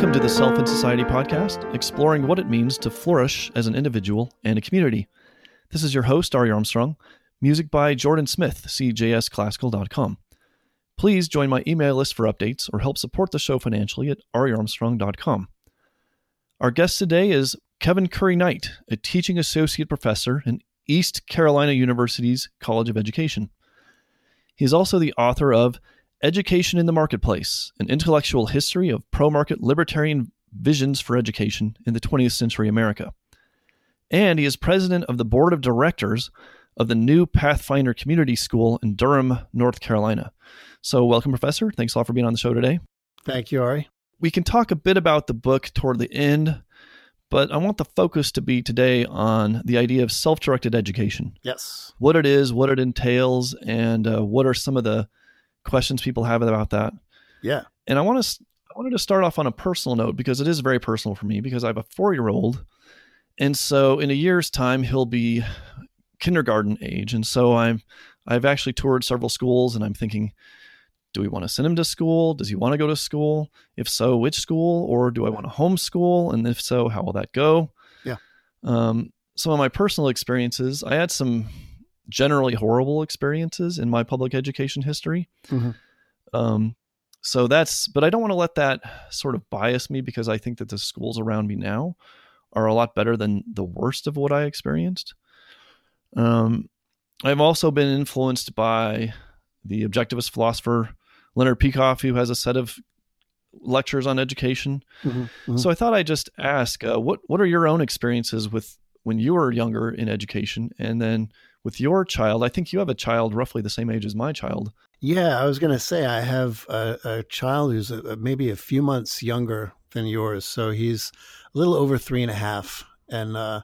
Welcome to the Self and Society podcast, exploring what it means to flourish as an individual and a community. This is your host, Ari Armstrong. Music by Jordan Smith, cjsclassical.com. Please join my email list for updates or help support the show financially at ariarmstrong.com. Our guest today is Kevin Currie-Knight, a teaching associate professor in East Carolina University's College of Education. He is also the author of Education in the Marketplace An Intellectual History of Pro Market Libertarian Visions for Education in the 20th Century America. And he is president of the board of directors of the new Pathfinder Community School in Durham, North Carolina. So, welcome, Professor. Thanks a lot for being on the show today. Thank you, Ari. We can talk a bit about the book toward the end, but I want the focus to be today on the idea of self directed education. Yes. What it is, what it entails, and uh, what are some of the questions people have about that. Yeah. And I want to I wanted to start off on a personal note because it is very personal for me because I have a 4-year-old and so in a year's time he'll be kindergarten age and so I'm I've actually toured several schools and I'm thinking do we want to send him to school? Does he want to go to school? If so, which school? Or do I want to homeschool? And if so, how will that go? Yeah. Um, some of my personal experiences, I had some generally horrible experiences in my public education history. Mm-hmm. Um, so that's, but I don't want to let that sort of bias me because I think that the schools around me now are a lot better than the worst of what I experienced. Um, I've also been influenced by the objectivist philosopher Leonard Peikoff, who has a set of lectures on education. Mm-hmm. Mm-hmm. So I thought I'd just ask, uh, what what are your own experiences with when you were younger in education, and then with your child? I think you have a child roughly the same age as my child. Yeah, I was going to say I have a, a child who's a, maybe a few months younger than yours, so he's a little over three and a half, and uh,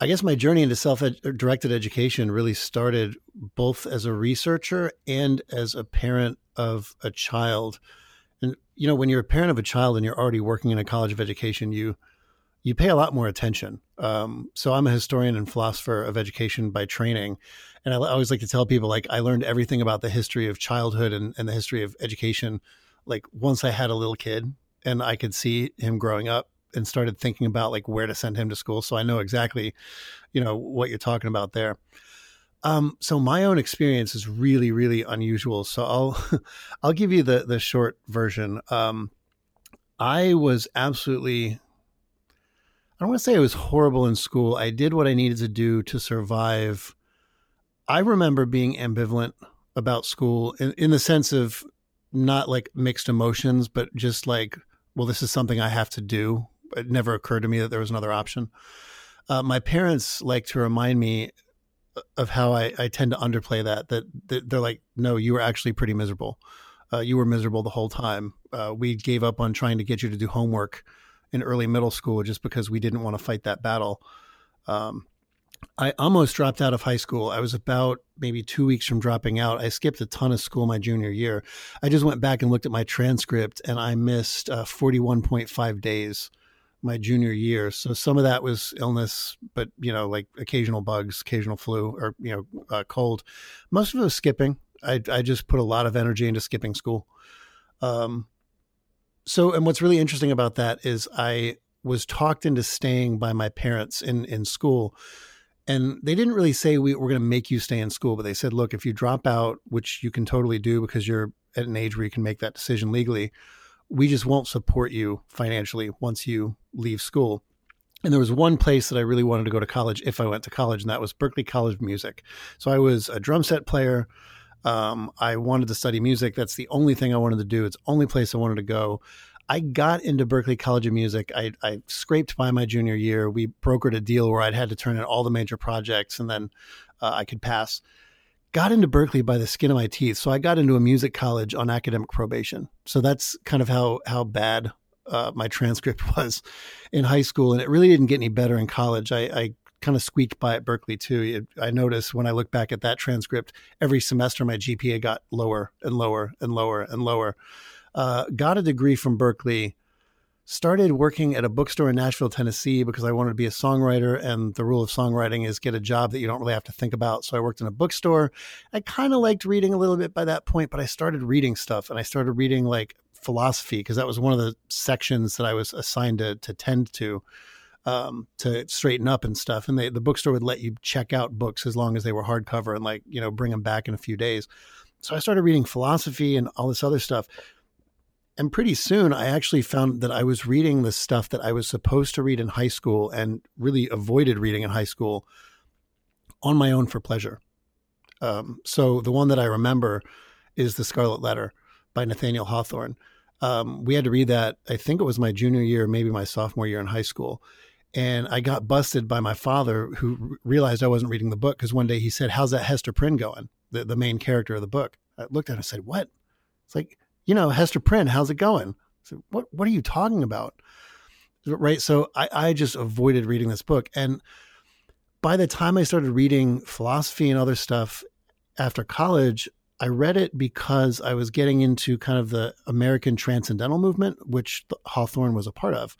I guess my journey into self-directed uh, education really started both as a researcher and as a parent of a child. And you know, when you're a parent of a child and you're already working in a college of education, you you pay a lot more attention. Um, so I'm a historian and philosopher of education by training, and I always like to tell people like I learned everything about the history of childhood and, and the history of education, like once I had a little kid and I could see him growing up and started thinking about like where to send him to school. So I know exactly, you know, what you're talking about there. Um, so my own experience is really, really unusual. So I'll, I'll give you the the short version. Um, I was absolutely I don't want to say I was horrible in school. I did what I needed to do to survive. I remember being ambivalent about school in, in the sense of not like mixed emotions, but just like, well, this is something I have to do. It never occurred to me that there was another option. Uh, my parents like to remind me of how I, I tend to underplay that, that, that they're like, no, you were actually pretty miserable. Uh, you were miserable the whole time. Uh, we gave up on trying to get you to do homework in early middle school just because we didn't want to fight that battle. Um, I almost dropped out of high school. I was about maybe two weeks from dropping out. I skipped a ton of school my junior year. I just went back and looked at my transcript and I missed uh, 41.5 days my junior year. So some of that was illness, but you know, like occasional bugs, occasional flu, or you know, uh, cold. Most of it was skipping. I, I just put a lot of energy into skipping school. Um, so, and what's really interesting about that is I was talked into staying by my parents in in school, and they didn't really say we were going to make you stay in school, but they said, look, if you drop out, which you can totally do because you're at an age where you can make that decision legally, we just won't support you financially once you leave school. And there was one place that I really wanted to go to college if I went to college, and that was Berklee College of Music. So I was a drum set player. Um, I wanted to study music. That's the only thing I wanted to do. It's the only place I wanted to go. I got into Berklee College of Music. I, I, scraped by my junior year. We brokered a deal where I'd had to turn in all the major projects and then uh, I could pass. Got into Berklee by the skin of my teeth. So I got into a music college on academic probation. So that's kind of how how bad uh, my transcript was in high school, and it really didn't get any better in college. I, I kind of squeaked by at Berklee too. I noticed when I look back at that transcript, every semester my GPA got lower and lower and lower and lower. Uh, got a degree from Berklee, started working at a bookstore in Nashville, Tennessee, because I wanted to be a songwriter. And the rule of songwriting is get a job that you don't really have to think about. So I worked in a bookstore. I kind of liked reading a little bit by that point, but I started reading stuff and I started reading like philosophy because that was one of the sections that I was assigned to, to tend to um, to straighten up and stuff. And they, the bookstore would let you check out books as long as they were hardcover and like, you know, bring them back in a few days. So I started reading philosophy and all this other stuff. And pretty soon I actually found that I was reading the stuff that I was supposed to read in high school and really avoided reading in high school on my own for pleasure. Um, so the one that I remember is The Scarlet Letter by Nathaniel Hawthorne. Um, we had to read that, I think it was my junior year, maybe my sophomore year in high school. And I got busted by my father, who realized I wasn't reading the book because one day he said, How's that Hester Prynne going? The, the main character of the book. I looked at him and said, What? It's like, you know, Hester Prynne, how's it going? I said, What, what are you talking about? Right. So I, I just avoided reading this book. And by the time I started reading philosophy and other stuff after college, I read it because I was getting into kind of the American Transcendental movement, which Hawthorne was a part of.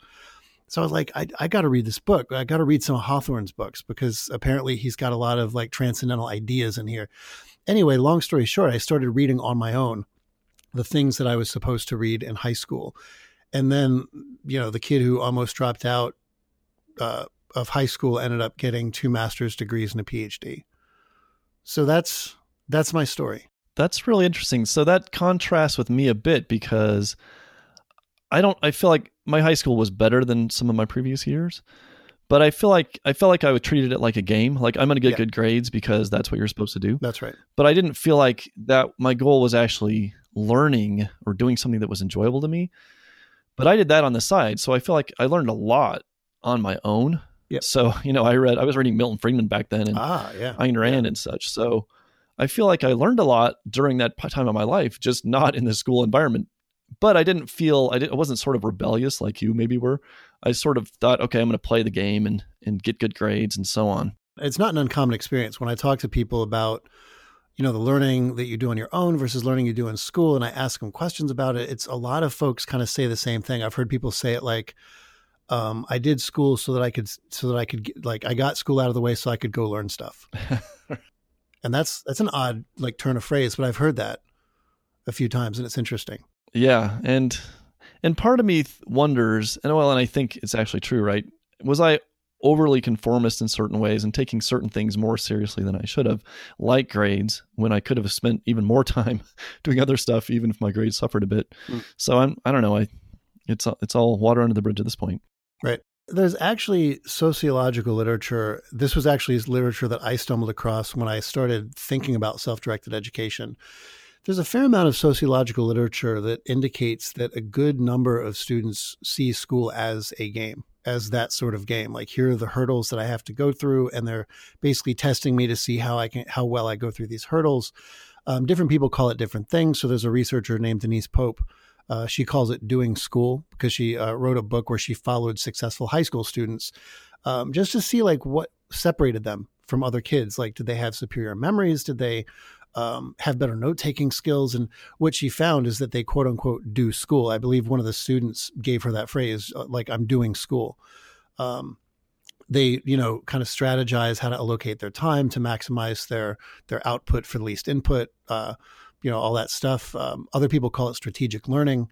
So I was like, I, I got to read this book. I got to read some of Hawthorne's books because apparently he's got a lot of like transcendental ideas in here. Anyway, long story short, I started reading on my own the things that I was supposed to read in high school. And then, you know, the kid who almost dropped out uh, of high school ended up getting two master's degrees and a PhD. So that's that's my story. That's really interesting. So that contrasts with me a bit because I don't I feel like my high school was better than some of my previous years. But I feel like I felt like I would treated it like a game. Like I'm going to get yeah. good grades because that's what you're supposed to do. That's right. But I didn't feel like that my goal was actually learning or doing something that was enjoyable to me. But I did that on the side. So I feel like I learned a lot on my own Yep. So, you know, I read, I was reading Milton Friedman back then and ah, yeah. Ayn Rand yeah. and such. So I feel like I learned a lot during that time of my life, just not in the school environment. But I didn't feel, I, didn't, I wasn't sort of rebellious like you maybe were. I sort of thought, okay, I'm going to play the game and, and get good grades and so on. It's not an uncommon experience when I talk to people about, you know, the learning that you do on your own versus learning you do in school. And I ask them questions about it. It's a lot of folks kind of say the same thing. I've heard people say it like, um, I did school so that I could so that I could get, like I got school out of the way so I could go learn stuff. and that's that's an odd like turn of phrase, but I've heard that a few times and it's interesting. Yeah, and and part of me wonders, and well, and I think it's actually true, right? Was I overly conformist in certain ways and taking certain things more seriously than I should have, like grades, when I could have spent even more time doing other stuff, even if my grades suffered a bit. Mm. So I'm I don't know, I it's it's all water under the bridge at this point. Right. There's actually sociological literature. This was actually literature that I stumbled across when I started thinking about self directed education. There's a fair amount of sociological literature that indicates that a good number of students see school as a game, as that sort of game. Like here are the hurdles that I have to go through, and they're basically testing me to see how I can, how well I go through these hurdles. Um, different people call it different things. So there's a researcher named Denise Pope uh, she calls it doing school because she uh, wrote a book where she followed successful high school students um, just to see like what separated them from other kids. Like, did they have superior memories? Did they um, have better note taking skills? And what she found is that they quote unquote do school. I believe one of the students gave her that phrase, uh, like, I'm doing school. Um, they, you know, kind of strategize how to allocate their time to maximize their their output for the least input. Uh, you know all that stuff. Um, other people call it strategic learning.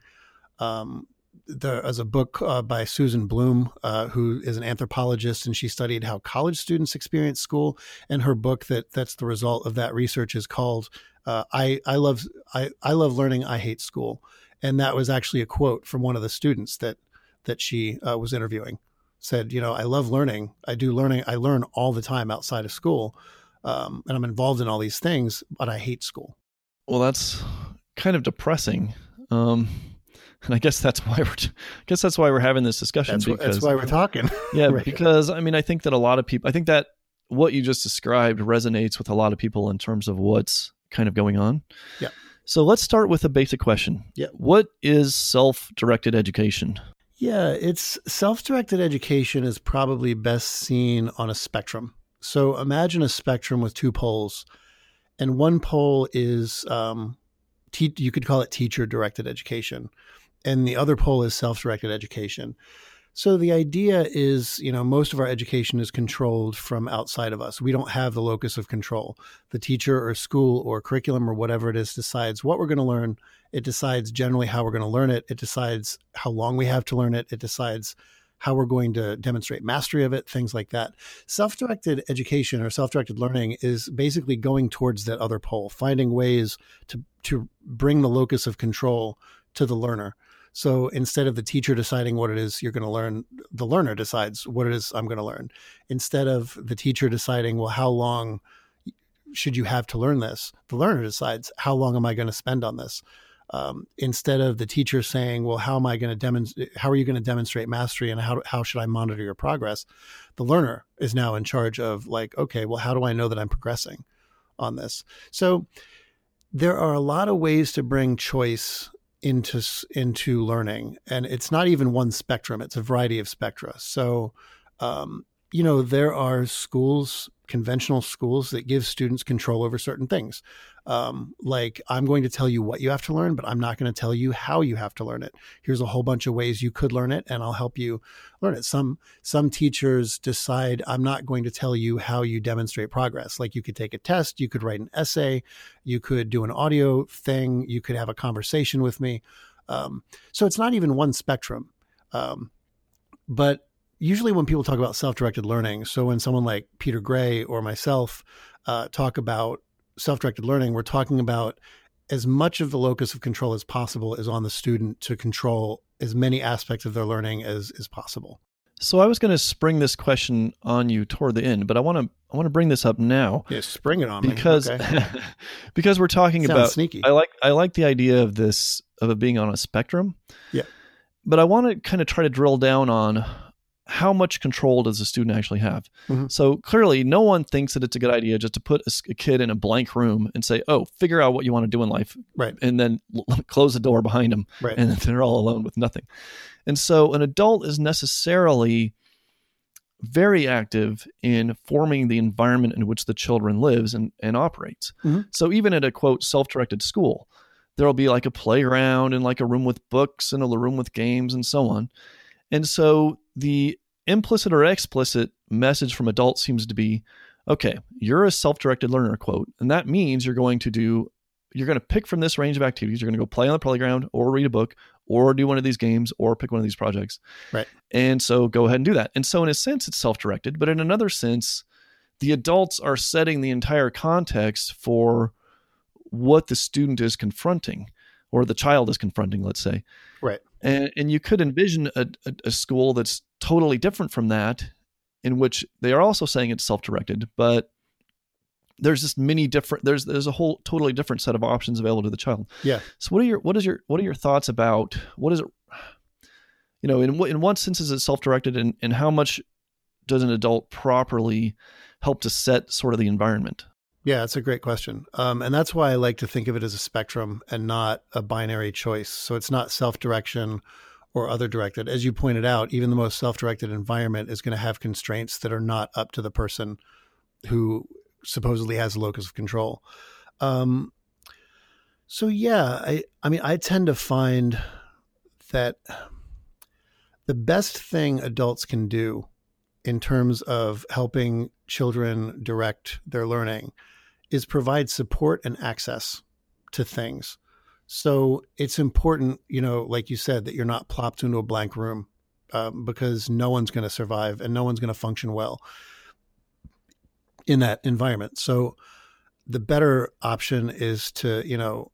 Um, there's a book uh, by Susan Blum, uh, who is an anthropologist, and she studied how college students experience school. And her book that that's the result of that research is called uh, "I I love I I love learning. I hate school." And that was actually a quote from one of the students that that she uh, was interviewing. Said, you know, I love learning. I do learning. I learn all the time outside of school, um, and I'm involved in all these things, but I hate school. Well, that's kind of depressing. Um, and I guess that's why we're, I guess that's why we're having this discussion. That's, because, that's why we're talking. yeah, right. because I mean, I think that a lot of people, I think that what you just described resonates with a lot of people in terms of what's kind of going on. Yeah. So let's start with a basic question. Yeah. What is self-directed education? Yeah, it's self-directed education is probably best seen on a spectrum. So imagine a spectrum with two poles and one pole is um, te- you could call it teacher directed education, and the other pole is self directed education. So the idea is, you know, most of our education is controlled from outside of us. We don't have the locus of control. The teacher or school or curriculum or whatever it is decides what we're going to learn. It decides generally how we're going to learn it. It decides how long we have to learn it. It decides how we're going to demonstrate mastery of it, things like that. Self directed education or self directed learning is basically going towards that other pole, finding ways to, to bring the locus of control to the learner. So instead of the teacher deciding what it is you're going to learn, the learner decides what it is I'm going to learn. Instead of the teacher deciding, well, how long should you have to learn this? The learner decides, how long am I going to spend on this? Um, instead of the teacher saying, well, how am I going to demonstrate, how are you going to demonstrate mastery and how, how should I monitor your progress? The learner is now in charge of like, okay, well, how do I know that I'm progressing on this? So there are a lot of ways to bring choice into into learning and it's not even one spectrum it's a variety of spectra. So um, you know there are schools conventional schools that give students control over certain things. Um, like i'm going to tell you what you have to learn but i'm not going to tell you how you have to learn it. Here's a whole bunch of ways you could learn it and i'll help you learn it. Some some teachers decide i'm not going to tell you how you demonstrate progress. Like you could take a test you could write an essay you could do an audio thing you could have a conversation with me. Um, so it's not even one spectrum. Um, but usually when people talk about self-directed learning so when someone like peter gray or myself uh, talk about self-directed learning we're talking about as much of the locus of control as possible is on the student to control as many aspects of their learning as is possible so i was going to spring this question on you toward the end but i want to i want to bring this up now yeah spring it on because okay. because we're talking Sounds about sneaky. i like i like the idea of this of it being on a spectrum Yeah. but i want to kind of try to drill down on how much control does a student actually have? Mhm. So clearly, no one thinks that it's a good idea just to put a kid in a blank room and say, "Oh, figure out what you want to do in life," Right. and then l- close the door behind them, Right. and they're all alone with nothing. And so, an adult is necessarily very active in forming the environment in which the children lives and, and operates. Mhm. So even at a quote self-directed school, there'll be like a playground and like a room with books and a room with games and so on. And so the implicit or explicit message from adults seems to be okay, you're a self directed learner, quote, and that means you're going to do, you're going to pick from this range of activities. You're going to go play on the playground or read a book or do one of these games or pick one of these projects. Right. And so go ahead and do that. And so, in a sense, it's self directed, but in another sense, the adults are setting the entire context for what the student is confronting or the child is confronting, let's say. Right. And, and you could envision a, a, a school that's totally different from that, in which they are also saying it's self-directed, but there's just many different. There's there's a whole totally different set of options available to the child. Yeah. So what are your what is your what are your thoughts about what is it? You know, in what in what sense is it self-directed, and and how much does an adult properly help to set sort of the environment? Yeah, that's a great question. Um, and that's why I like to think of it as a spectrum and not a binary choice. So it's not self direction or other directed. As you pointed out, even the most self directed environment is going to have constraints that are not up to the person who supposedly has a locus of control. Um, so, yeah, I, I mean, I tend to find that the best thing adults can do in terms of helping children direct their learning is provide support and access to things. So it's important, you know, like you said, that you're not plopped into a blank room um, because no one's going to survive and no one's going to function well in that environment. So the better option is to, you know,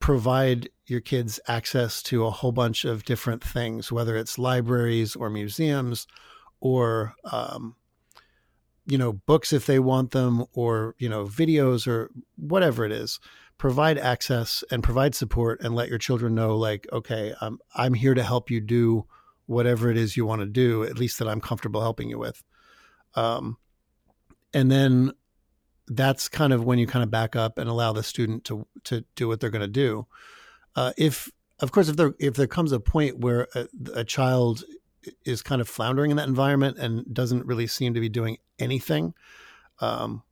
provide your kids access to a whole bunch of different things, whether it's libraries or museums or um, you know books if they want them or you know videos or whatever it is provide access and provide support and let your children know like okay i'm i'm here to help you do whatever it is you want to do at least that i'm comfortable helping you with. Um, and then that's kind of when you kind of back up and allow the student to to do what they're going to do. Uh, if of course if there if there comes a point where a, a child is kind of floundering in that environment and doesn't really seem to be doing anything, um,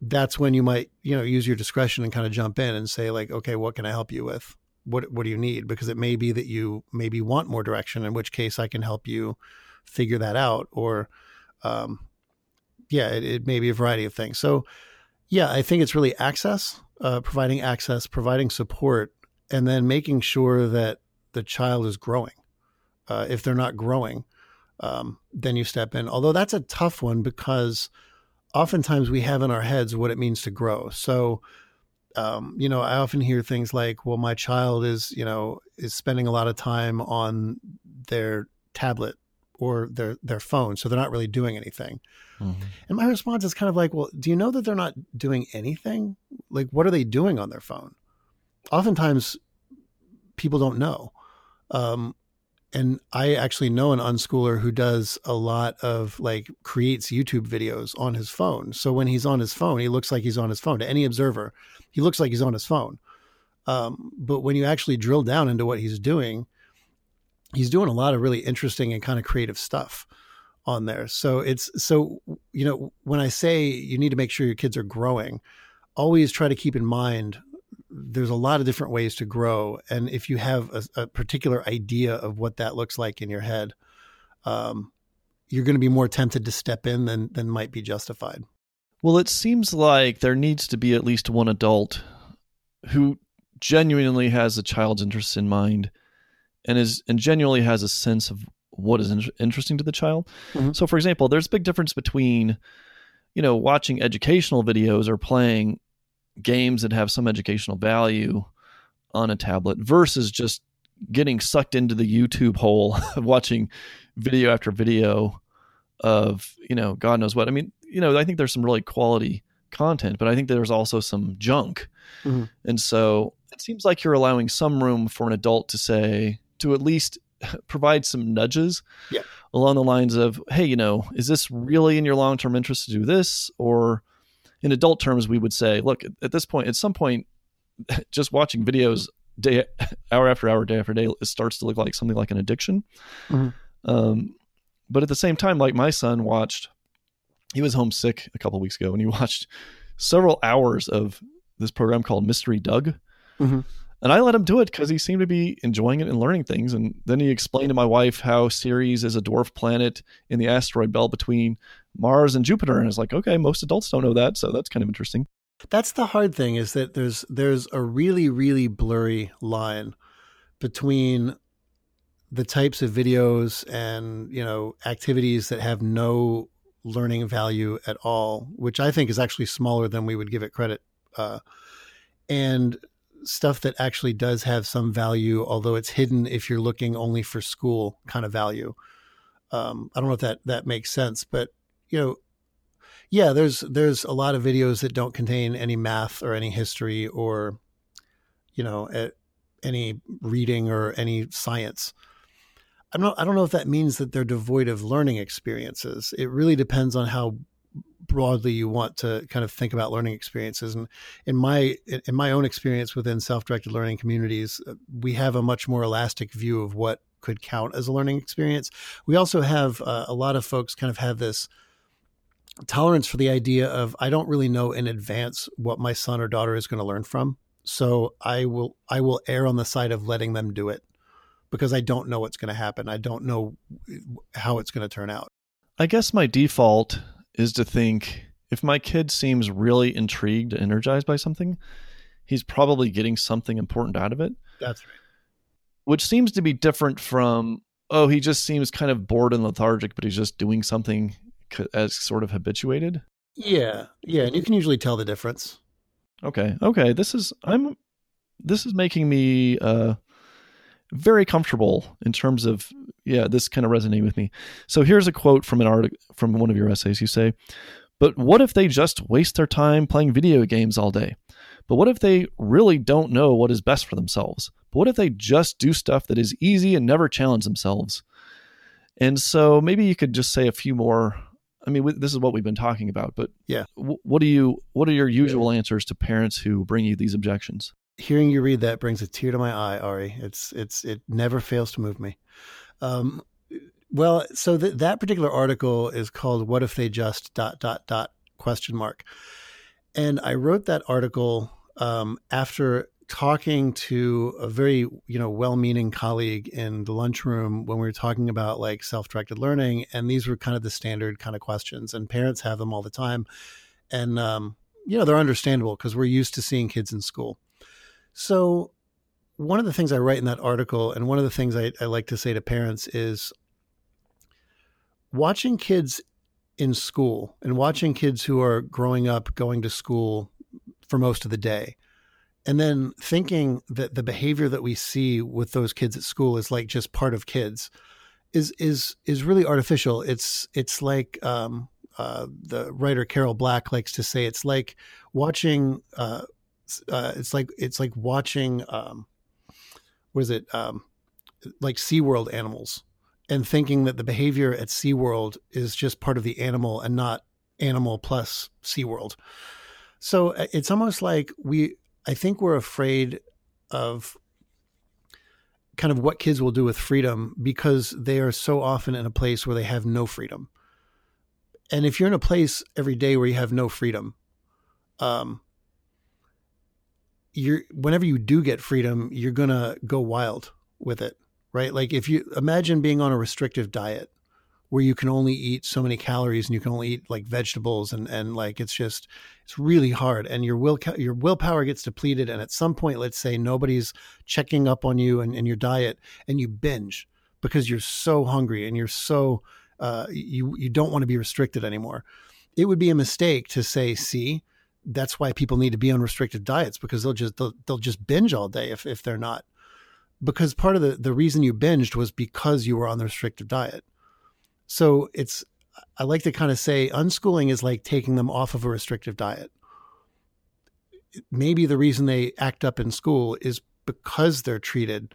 that's when you might, you know, use your discretion and kind of jump in and say like, okay, what can I help you with? what what do you need? Because it may be that you maybe want more direction, in which case I can help you figure that out. Or, um, yeah, it, it may be a variety of things. So, yeah, I think it's really access, uh, providing access, providing support, and then making sure that the child is growing. Uh, if they're not growing, um, then you step in. Although that's a tough one because oftentimes we have in our heads what it means to grow. So, um, you know, I often hear things like, "Well, my child is, you know, is spending a lot of time on their tablet or their their phone, so they're not really doing anything." Mm-hmm. And my response is kind of like, "Well, do you know that they're not doing anything? Like, what are they doing on their phone?" Oftentimes, people don't know. Um, and I actually know an unschooler who does a lot of like creates YouTube videos on his phone. So when he's on his phone, he looks like he's on his phone. To any observer, he looks like he's on his phone. Um, but when you actually drill down into what he's doing, he's doing a lot of really interesting and kind of creative stuff on there. So it's so you know when I say you need to make sure your kids are growing, always try to keep in mind there's a lot of different ways to grow. And if you have a, a particular idea of what that looks like in your head, um, you're going to be more tempted to step in than, than might be justified. Well, it seems like there needs to be at least one adult who genuinely has a child's interests in mind and is and genuinely has a sense of what is in- interesting to the child. Mm-hmm. So for example, there's a big difference between you know watching educational videos or playing games that have some educational value on a tablet versus just getting sucked into the YouTube hole of watching video after video of, you know, God knows what. I mean, you know, I think there's some really quality content, but I think there's also some junk. Mm-hmm. And so it seems like you're allowing some room for an adult to say, to at least provide some nudges yeah. along the lines of, hey, you know, is this really in your long term interest to do this? Or in adult terms, we would say, look, at this point, at some point, just watching videos day hour after hour, day after day, it starts to look like something like an addiction. Mm-hmm. Um, but at the same time, like my son watched, he was homesick a couple weeks ago, and he watched several hours of this program called Mystery Doug. Mm-hmm. And I let him do it because he seemed to be enjoying it and learning things. And then he explained to my wife how Ceres is a dwarf planet in the asteroid belt between Mars and Jupiter. And it's like, okay, most adults don't know that, so that's kind of interesting. That's the hard thing is that there's there's a really really blurry line between the types of videos and you know activities that have no learning value at all, which I think is actually smaller than we would give it credit, uh, and stuff that actually does have some value, although it's hidden if you're looking only for school kind of value. Um, I don't know if that that makes sense, but you know, yeah, there's there's a lot of videos that don't contain any math or any history or you know any reading or any science. I don't I don't know if that means that they're devoid of learning experiences. It really depends on how broadly you want to kind of think about learning experiences and in my in my own experience within self-directed learning communities uh, we have a much more elastic view of what could count as a learning experience we also have uh, a lot of folks kind of have this tolerance for the idea of I don't really know in advance what my son or daughter is going to learn from. So I will I will err on the side of letting them do it because I don't know what's going to happen. I don't know how it's going to turn out. I guess my default is to think if my kid seems really intrigued and energized by something, he's probably getting something important out of it. That's right. Which seems to be different from oh, he just seems kind of bored and lethargic, but he's just doing something as sort of habituated. Yeah, yeah, and you can usually tell the difference. Okay, okay. This is I'm. This is making me uh, very comfortable in terms of yeah. This kind of resonating with me. So here's a quote from an article from one of your essays. You say, "But what if they just waste their time playing video games all day? But what if they really don't know what is best for themselves? But what if they just do stuff that is easy and never challenge themselves?" And so maybe you could just say a few more I mean, this is what we've been talking about, but yeah, what do you what are your usual yeah. answers to parents who bring you these objections? Hearing you read that brings a tear to my eye, Ari. It's it's it never fails to move me. Um, well, so th- that particular article is called "What if they just dot dot dot question mark," and I wrote that article um, after talking to a very you know well-meaning colleague in the lunchroom when we were talking about like self-directed learning and these were kind of the standard kind of questions and parents have them all the time and um, you know they're understandable because we're used to seeing kids in school so one of the things i write in that article and one of the things I, I like to say to parents is watching kids in school and watching kids who are growing up going to school for most of the day and then thinking that the behavior that we see with those kids at school is like just part of kids is is is really artificial. It's it's like um, uh, the writer carol black likes to say it's like watching uh, uh, it's like it's like watching um, what is it um, like SeaWorld animals and thinking that the behavior at SeaWorld is just part of the animal and not animal plus SeaWorld. So uh, it's almost like we I think we're afraid of kind of what kids will do with freedom because they are so often in a place where they have no freedom. And if you're in a place every day where you have no freedom, um, you're whenever you do get freedom, you're gonna go wild with it, right? Like if you imagine being on a restrictive diet where you can only eat so many calories and you can only eat like vegetables and and like it's just it's really hard and your will your willpower gets depleted and at some point let's say nobody's checking up on you and, and your diet and you binge because you're so hungry and you're so uh, you you don't want to be restricted anymore it would be a mistake to say see that's why people need to be on restricted diets because they'll just they'll, they'll just binge all day if, if they're not because part of the, the reason you binged was because you were on the restrictive diet so it's, I like to kind of say unschooling is like taking them off of a restrictive diet. Maybe the reason they act up in school is because they're treated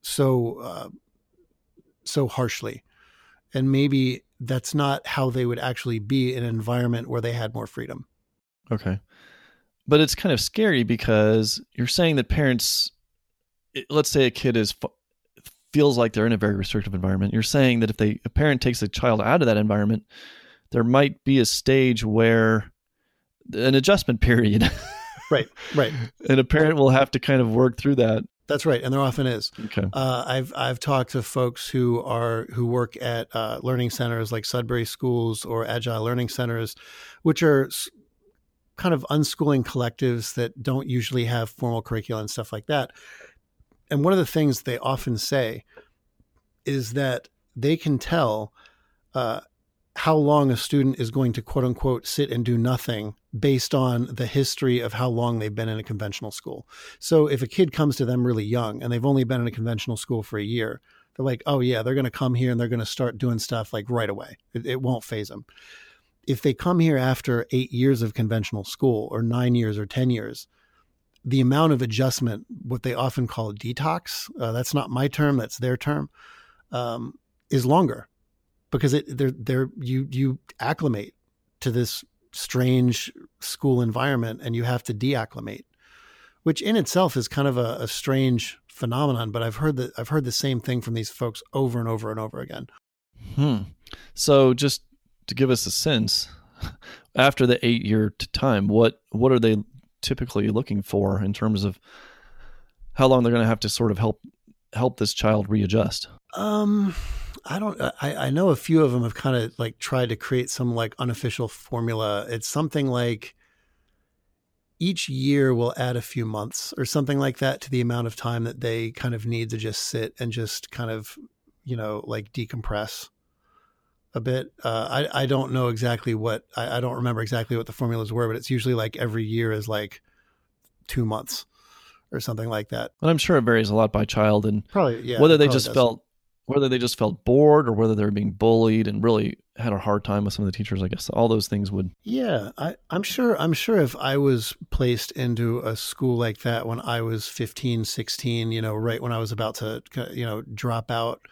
so uh, so harshly, and maybe that's not how they would actually be in an environment where they had more freedom. Okay, but it's kind of scary because you're saying that parents, let's say a kid is feels like they're in a very restrictive environment. You're saying that if they a parent takes a child out of that environment, there might be a stage where an adjustment period. right, right. And a parent will have to kind of work through that. That's right, and there often is. Okay. Uh, I've I've talked to folks who are who work at uh, learning centers like Sudbury Schools or Agile Learning Centers, which are kind of unschooling collectives that don't usually have formal curricula and stuff like that. And one of the things they often say is that they can tell uh, how long a student is going to quote unquote sit and do nothing based on the history of how long they've been in a conventional school. So if a kid comes to them really young and they've only been in a conventional school for a year, they're like, oh yeah, they're going to come here and they're going to start doing stuff like right away. It, it won't phase them. If they come here after eight years of conventional school or nine years or 10 years, the amount of adjustment, what they often call detox, uh, that's not my term, that's their term, um, is longer because it they're, they're you you acclimate to this strange school environment and you have to deacclimate, which in itself is kind of a, a strange phenomenon. But I've heard that I've heard the same thing from these folks over and over and over again. Hmm. So just to give us a sense, after the eight year time, what what are they typically looking for in terms of how long they're going to have to sort of help help this child readjust? Um, I don't. I, I know a few of them have kind of like tried to create some like unofficial formula. It's something like each year will add a few months or something like that to the amount of time that they kind of need to just sit and just kind of you know like decompress a bit. Uh, I I don't know exactly what I, I don't remember exactly what the formulas were, but it's usually like every year is like two months or something like that. And I'm sure it varies a lot by child and probably yeah, whether they just does. felt whether they just felt bored or whether they were being bullied and really had a hard time with some of the teachers. I guess all those things would. Yeah, I, I'm sure. I'm sure if I was placed into a school like that when I was 15, 16, you know, right when I was about to, you know, drop out,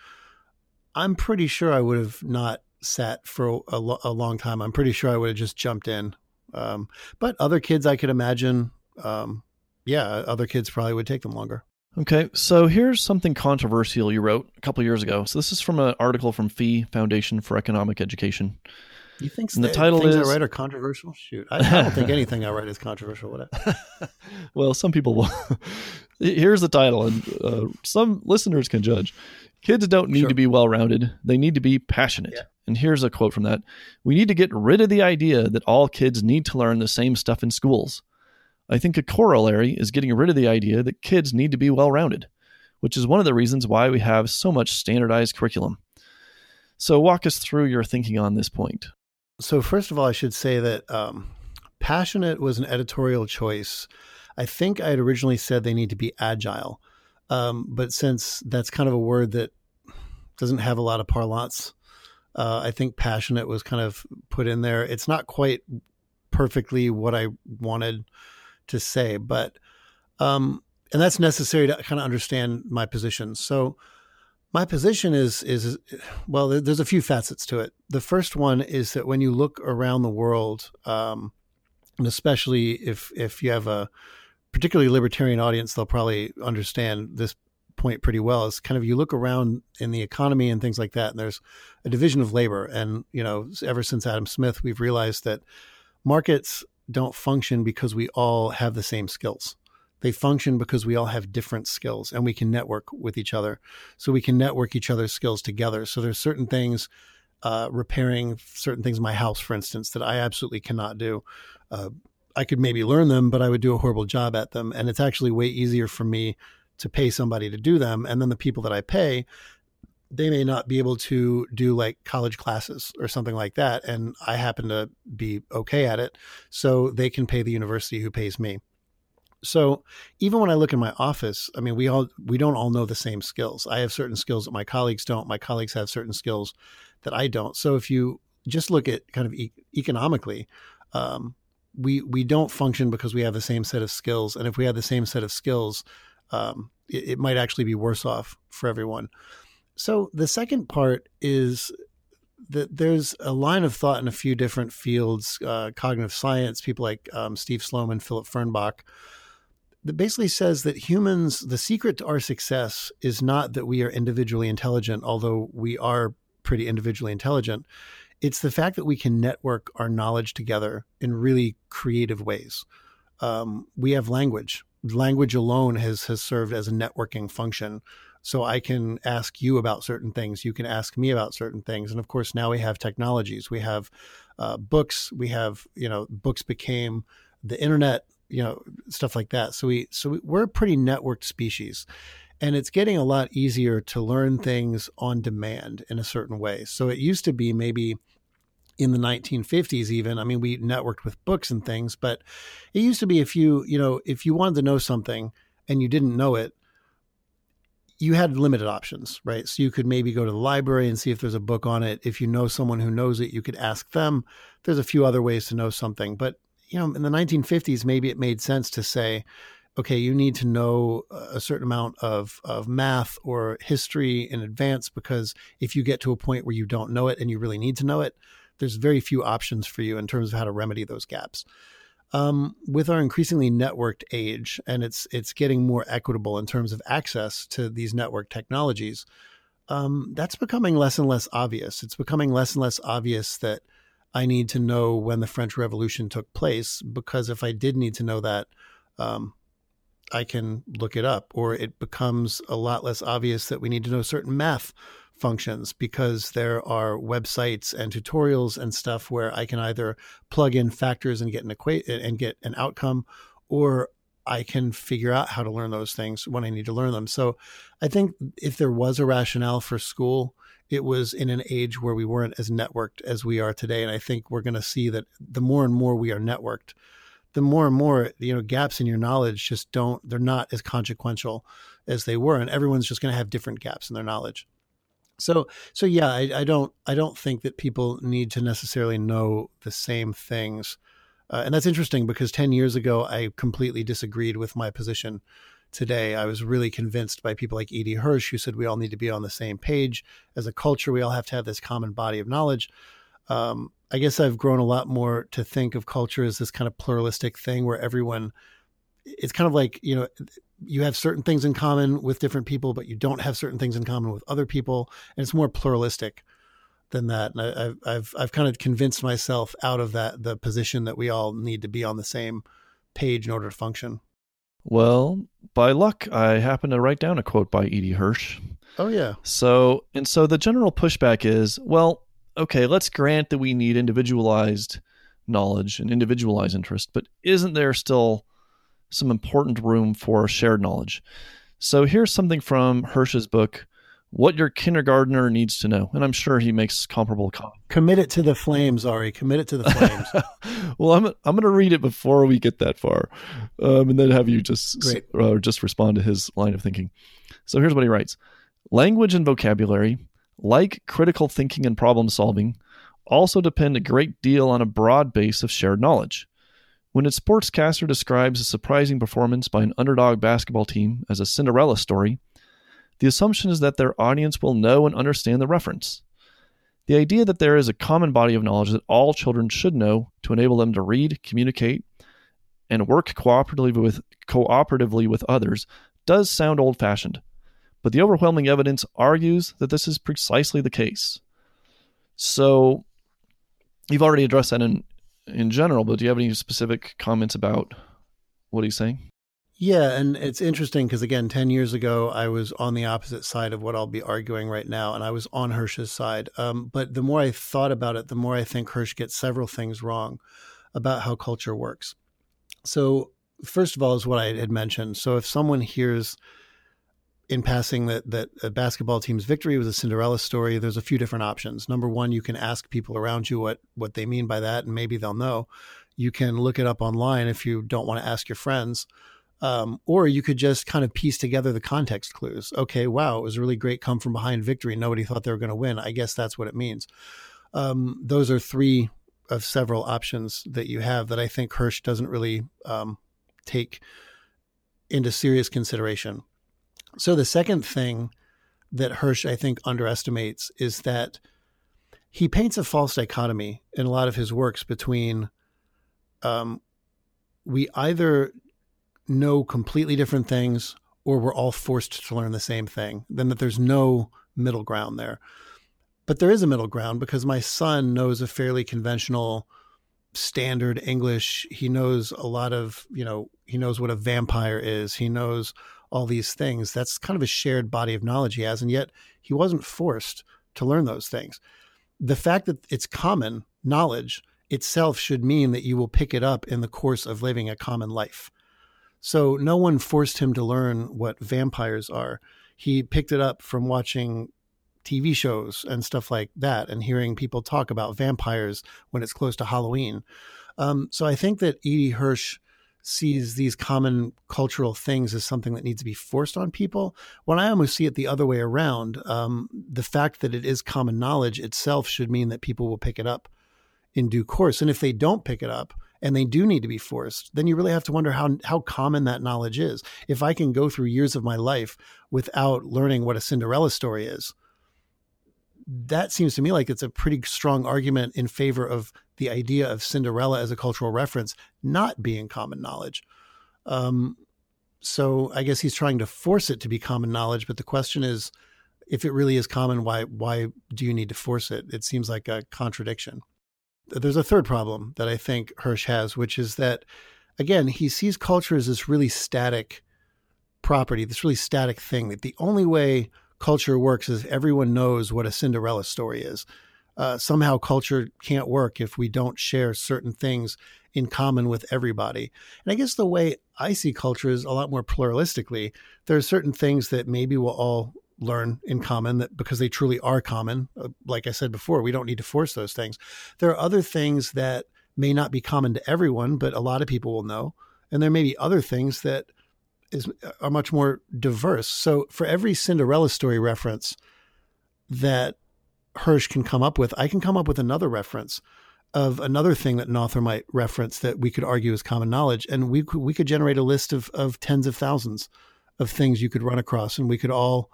I'm pretty sure I would have not sat for a, a, long time, I'm pretty sure I would have just jumped in. Um, but other kids, I could imagine, um, yeah, other kids probably would take them longer. Okay, so here's something controversial you wrote a couple years ago. So this is from an article from FEE Foundation for Economic Education. You think And the th- title things is- I write are controversial? Shoot, I, I don't think anything I write is controversial. Whatever. well, some people will. Here's the title, and uh, some listeners can judge. Kids don't need Sure. to be well rounded, they need to be passionate. Yeah. And here's a quote from that We need to get rid of the idea that all kids need to learn the same stuff in schools. I think a corollary is getting rid of the idea that kids need to be well rounded, which is one of the reasons why we have so much standardized curriculum. So, walk us through your thinking on this point. So first of all, I should say that um, passionate was an editorial choice. I think I had originally said they need to be agile, um, but since that's kind of a word that doesn't have a lot of parlance, uh, I think passionate was kind of put in there. It's not quite perfectly what I wanted to say, but um, and that's necessary to kind of understand my position. So my position is is well, there's a few facets to it. The first one is that when you look around the world, um, and especially if if you have a particularly libertarian audience, they'll probably understand this point pretty well. Is kind of you look around in the economy and things like that, and there's a division of labor, and you know, ever since Adam Smith, we've realized that markets don't function because we all have the same skills. They function because we all have different skills and we can network with each other. So we can network each other's skills together. So there's certain things, uh, repairing certain things in my house, for instance, that I absolutely cannot do. Uh, I could maybe learn them, but I would do a horrible job at them. And it's actually way easier for me to pay somebody to do them. And then the people that I pay, they may not be able to do like college classes or something like that. And I happen to be okay at it. So they can pay the university who pays me. So even when I look in my office, I mean, we all we don't all know the same skills. I have certain skills that my colleagues don't. My colleagues have certain skills that I don't. So if you just look at kind of e- economically, um, we we don't function because we have the same set of skills. And if we have the same set of skills, um, it, it might actually be worse off for everyone. So the second part is that there's a line of thought in a few different fields, uh, cognitive science, people like um, Steve Sloman, Philip Fernbach, that basically says that humans, the secret to our success is not that we are individually intelligent, although we are pretty individually intelligent. It's the fact that we can network our knowledge together in really creative ways. Um, we have language. Language alone has has served as a networking function. So I can ask you about certain things. You can ask me about certain things. And of course, now we have technologies. We have uh, books. We have you know books became the internet. You know stuff like that. So we so we, we're a pretty networked species, and it's getting a lot easier to learn things on demand in a certain way. So it used to be maybe in the 1950s even i mean we networked with books and things but it used to be if you you know if you wanted to know something and you didn't know it you had limited options right so you could maybe go to the library and see if there's a book on it if you know someone who knows it you could ask them there's a few other ways to know something but you know in the 1950s maybe it made sense to say okay you need to know a certain amount of of math or history in advance because if you get to a point where you don't know it and you really need to know it there's very few options for you in terms of how to remedy those gaps. Um, with our increasingly networked age, and it's it's getting more equitable in terms of access to these network technologies, um, that's becoming less and less obvious. It's becoming less and less obvious that I need to know when the French Revolution took place because if I did need to know that, um, I can look it up. Or it becomes a lot less obvious that we need to know certain math functions because there are websites and tutorials and stuff where I can either plug in factors and get an equate and get an outcome, or I can figure out how to learn those things when I need to learn them. So I think if there was a rationale for school, it was in an age where we weren't as networked as we are today. And I think we're going to see that the more and more we are networked, the more and more you know gaps in your knowledge just don't they're not as consequential as they were. And everyone's just going to have different gaps in their knowledge. So so yeah I, I don't i don't think that people need to necessarily know the same things. Uh, and that's interesting because 10 years ago i completely disagreed with my position today i was really convinced by people like E.D. hirsch who said we all need to be on the same page as a culture we all have to have this common body of knowledge um, I guess I've grown a lot more to think of culture as this kind of pluralistic thing where everyone, it's kind of like, you know, you have certain things in common with different people, but you don't have certain things in common with other people. And it's more pluralistic. than that. And I, have I've I've kind of convinced myself out of that the position that we all need to be on the same page in order to function. Well, by luck, I happened to write down a quote by E.D. Hirsch. Oh yeah. So and so the general pushback is, well, okay, let's grant that we need individualized knowledge and individualized interest, but isn't there still some important room for shared knowledge? So here's something from Hirsch's book, what your kindergartner needs to know. And I'm sure he makes comparable comments. Commit it to the flames, Ari. Commit it to the flames. well, I'm I'm going to read it before we get that far, um, and then have you just uh, just respond to his line of thinking. So here's what he writes: Language and vocabulary, like critical thinking and problem solving, also depend a great deal on a broad base of shared knowledge. When a sportscaster describes a surprising performance by an underdog basketball team as a Cinderella story, the assumption is that their audience will know and understand the reference. The idea that there is a common body of knowledge that all children should know to enable them to read, communicate, and work cooperatively with, cooperatively with others does sound old fashioned, but the overwhelming evidence argues that this is precisely the case. So, you've already addressed that in, in general, but do you have any specific comments about what he's saying? Yeah, and it's interesting because again, ten years ago, I was on the opposite side of what I'll be arguing right now, and I was on Hirsch's side. Um, but the more I thought about it, the more I think Hirsch gets several things wrong about how culture works. So, first of all, is what I had mentioned. So, if someone hears in passing that that a basketball team's victory was a Cinderella story, there's a few different options. Number one, you can ask people around you what what they mean by that, and maybe they'll know. You can look it up online if you don't want to ask your friends um, or you could just kind of piece together the context clues. Okay, wow, it was a really great come from behind victory. Nobody thought they were going to win. I guess that's what it means. Um, those are three of several options that you have that I think Hirsch doesn't really um, take into serious consideration. So the second thing that Hirsch, I think, underestimates is that he paints a false dichotomy in a lot of his works between um, we either know completely different things or we're all forced to learn the same thing, then that there's no middle ground there. But there is a middle ground because my son knows a fairly conventional standard English. He knows a lot of, you know, he knows what a vampire is. He knows all these things. That's kind of a shared body of knowledge he has. And yet he wasn't forced to learn those things. The fact that it's common knowledge itself should mean that you will pick it up in the course of living a common life. So no one forced him to learn what vampires are. He picked it up from watching TV shows and stuff like that and hearing people talk about vampires when it's close to Halloween. Um, so I think that E.D. Hirsch sees these common cultural things as something that needs to be forced on people. When I almost see it the other way around, um, the fact that it is common knowledge itself should mean that people will pick it up in due course. And if they don't pick it up, and they do need to be forced, then you really have to wonder how how common that knowledge is. If I can go through years of my life without learning what a Cinderella story is, that seems to me like it's a pretty strong argument in favor of the idea of Cinderella as a cultural reference not being common knowledge. Um, so I guess he's trying to force it to be common knowledge, but the question is, if it really is common, why why do you need to force it? It seems like a contradiction there's a third problem that I think Hirsch has, which is that, again, he sees culture as this really static property, this really static thing. That the only way culture works is everyone knows what a Cinderella story is. Uh, somehow culture can't work if we don't share certain things in common with everybody. And I guess the way I see culture is a lot more pluralistically. There are certain things that maybe we'll all learn in common that because they truly are common. Uh, like I said before, we don't need to force those things. There are other things that may not be common to everyone, but a lot of people will know. And there may be other things that is uh, are much more diverse. So for every Cinderella story reference that Hirsch can come up with, I can come up with another reference of another thing that an author might reference that we could argue is common knowledge, and we could, we could generate a list of of tens of thousands of things you could run across, and we could all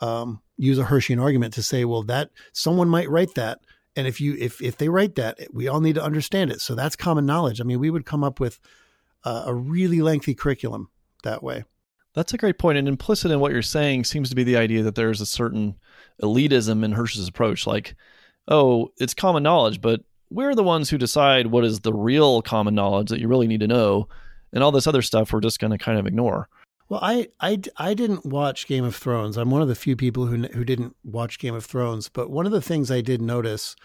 um, use a Hirschian argument to say, well, that someone might write that, and if you if if they write that, we all need to understand it. So that's common knowledge. I mean, we would come up with uh, a really lengthy curriculum that way. That's a great point. And implicit in what you're saying seems to be the idea that there's a certain elitism in Hirsch's approach. Like oh, it's common knowledge, but we're the ones who decide what is the real common knowledge that you really need to know. And all this other stuff we're just going to kind of ignore. Well, I, I, I didn't watch Game of Thrones. I'm one of the few people who, who didn't watch Game of Thrones. But one of the things I did notice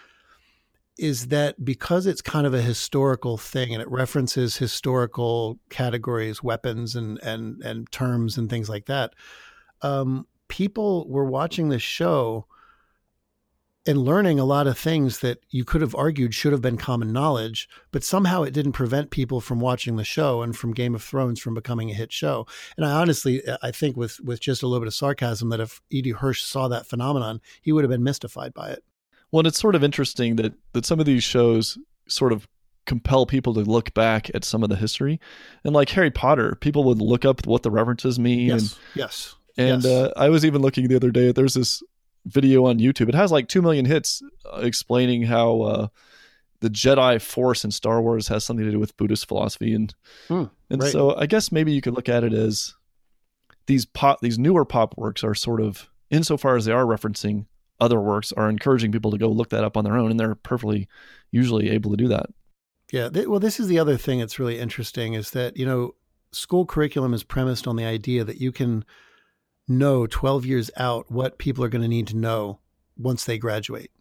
is that because it's kind of a historical thing and it references historical categories, weapons and, and, and terms and things like that, um, people were watching this show and learning a lot of things that you could have argued should have been common knowledge, but somehow it didn't prevent people from watching the show and from Game of Thrones from becoming a hit show. And I honestly, I think with with just a little bit of sarcasm that if E.D. Hirsch saw that phenomenon, he would have been mystified by it. Well, it's sort of interesting that that some of these shows sort of compel people to look back at some of the history, and like Harry Potter, people would look up what the references mean. Yes. And, yes. and Yes. uh, I was even looking the other day. There's this video on YouTube. It has like two million hits, uh, explaining how uh, the Jedi Force in Star Wars has something to do with Buddhist philosophy, and Hmm, and right. so I guess maybe you could look at it as these pop, these newer pop works are sort of, insofar as they are referencing other works, are encouraging people to go look that up on their own, and they're perfectly usually able to do that. Yeah. Th- well, this is the other thing that's really interesting is that, you know, school curriculum is premised on the idea that you can know 12 years out what people are going to need to know once they graduate.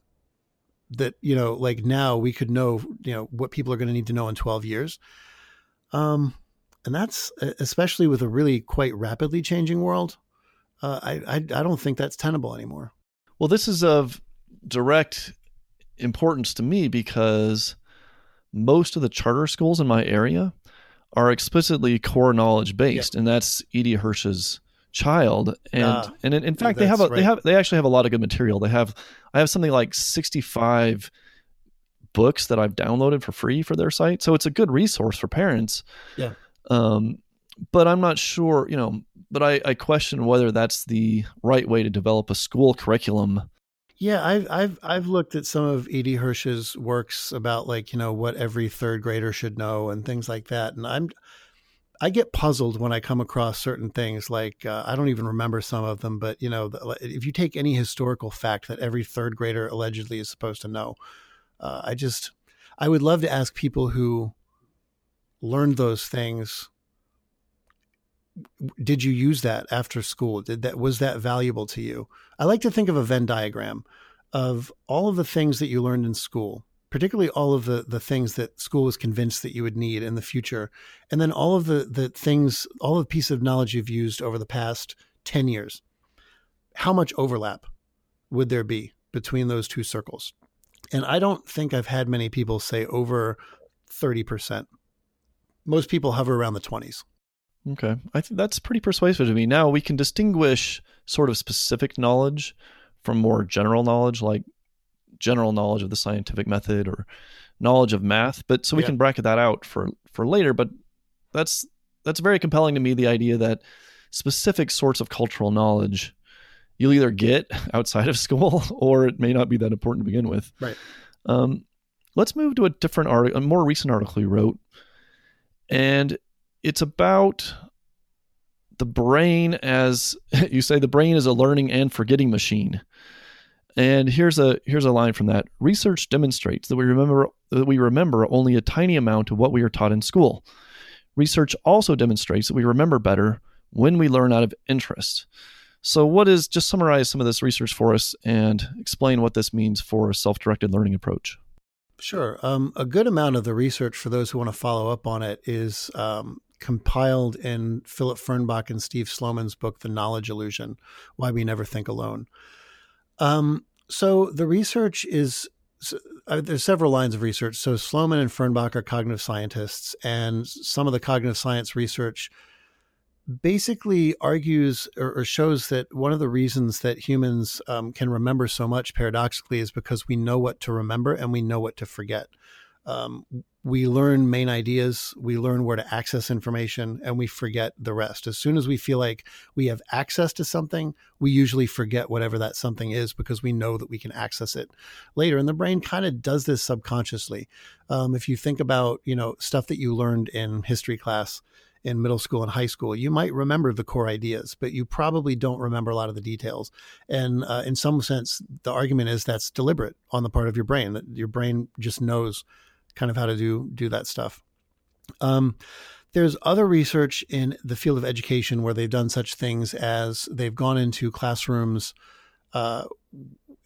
That, you know, like now we could know, you know, what people are going to need to know in 12 years. Um, and that's especially with a really quite rapidly changing world. Uh, I, I, I don't think that's tenable anymore. Well, this is of direct importance to me because most of the charter schools in my area are explicitly core knowledge based, and that's E.D. Hirsch's child. And Ah, and in, in fact, they have a, that's they have they actually have a lot of good material. They have I have something like sixty five books that I've downloaded for free for their site, so it's a good resource for parents. Yeah. Um, but I'm not sure, you know. But I, I question whether that's the right way to develop a school curriculum Yeah, I've I've I've looked at some of E.D. Hirsch's works about like you know what every third grader should know and things like that, and I'm I get puzzled when I come across certain things. Like uh, I don't even remember some of them, but you know, if you take any historical fact that every third grader allegedly is supposed to know, uh, I just I would love to ask people who learned those things. Did you use that after school? Did that was that valuable to you? I like to think of a Venn diagram of all of the things that you learned in school, particularly all of the the things that school was convinced that you would need in the future, and then all of the the things, all of the pieces of knowledge you've used over the past ten years. How much overlap would there be between those two circles? And I don't think I've had many people say over thirty percent. Most people hover around the twenties. Okay. I think that's pretty persuasive to me. Now we can distinguish sort of specific knowledge from more general knowledge, like general knowledge of the scientific method or knowledge of math. But so we Yeah. can bracket that out for for later. But that's that's very compelling to me. The idea that specific sorts of cultural knowledge you'll either get outside of school or it may not be that important to begin with. Right. Um, let's move to a different article, a more recent article you wrote, and it's about the brain as you say the brain is a learning and forgetting machine and here's a here's a line from that research demonstrates that we remember that we remember only a tiny amount of what we are taught in school research also demonstrates that we remember better when we learn out of interest so what is just summarize some of this research for us and explain what this means for a self-directed learning approach Sure. Um, a good amount of the research for those who want to follow up on it is um, compiled in Philip Fernbach and Steve Sloman's book, The Knowledge Illusion Why We Never Think Alone. Um, so the research is uh, there's several lines of research. So Sloman and Fernbach are cognitive scientists, and some of the cognitive science research basically argues or, or shows that one of the reasons that humans um, can remember so much paradoxically is because we know what to remember and we know what to forget. Um, we learn main ideas, we learn where to access information, and we forget the rest. As soon as we feel like we have access to something, we usually forget whatever that something is because we know that we can access it later. And the brain kind of does this subconsciously. Um, if you think about, you know, stuff that you learned in history class, in middle school and high school, you might remember the core ideas, but you probably don't remember a lot of the details. And uh, in some sense, the argument is that's deliberate on the part of your brain, that your brain just knows kind of how to do do that stuff. Um, there's other research in the field of education where they've done such things as they've gone into classrooms uh,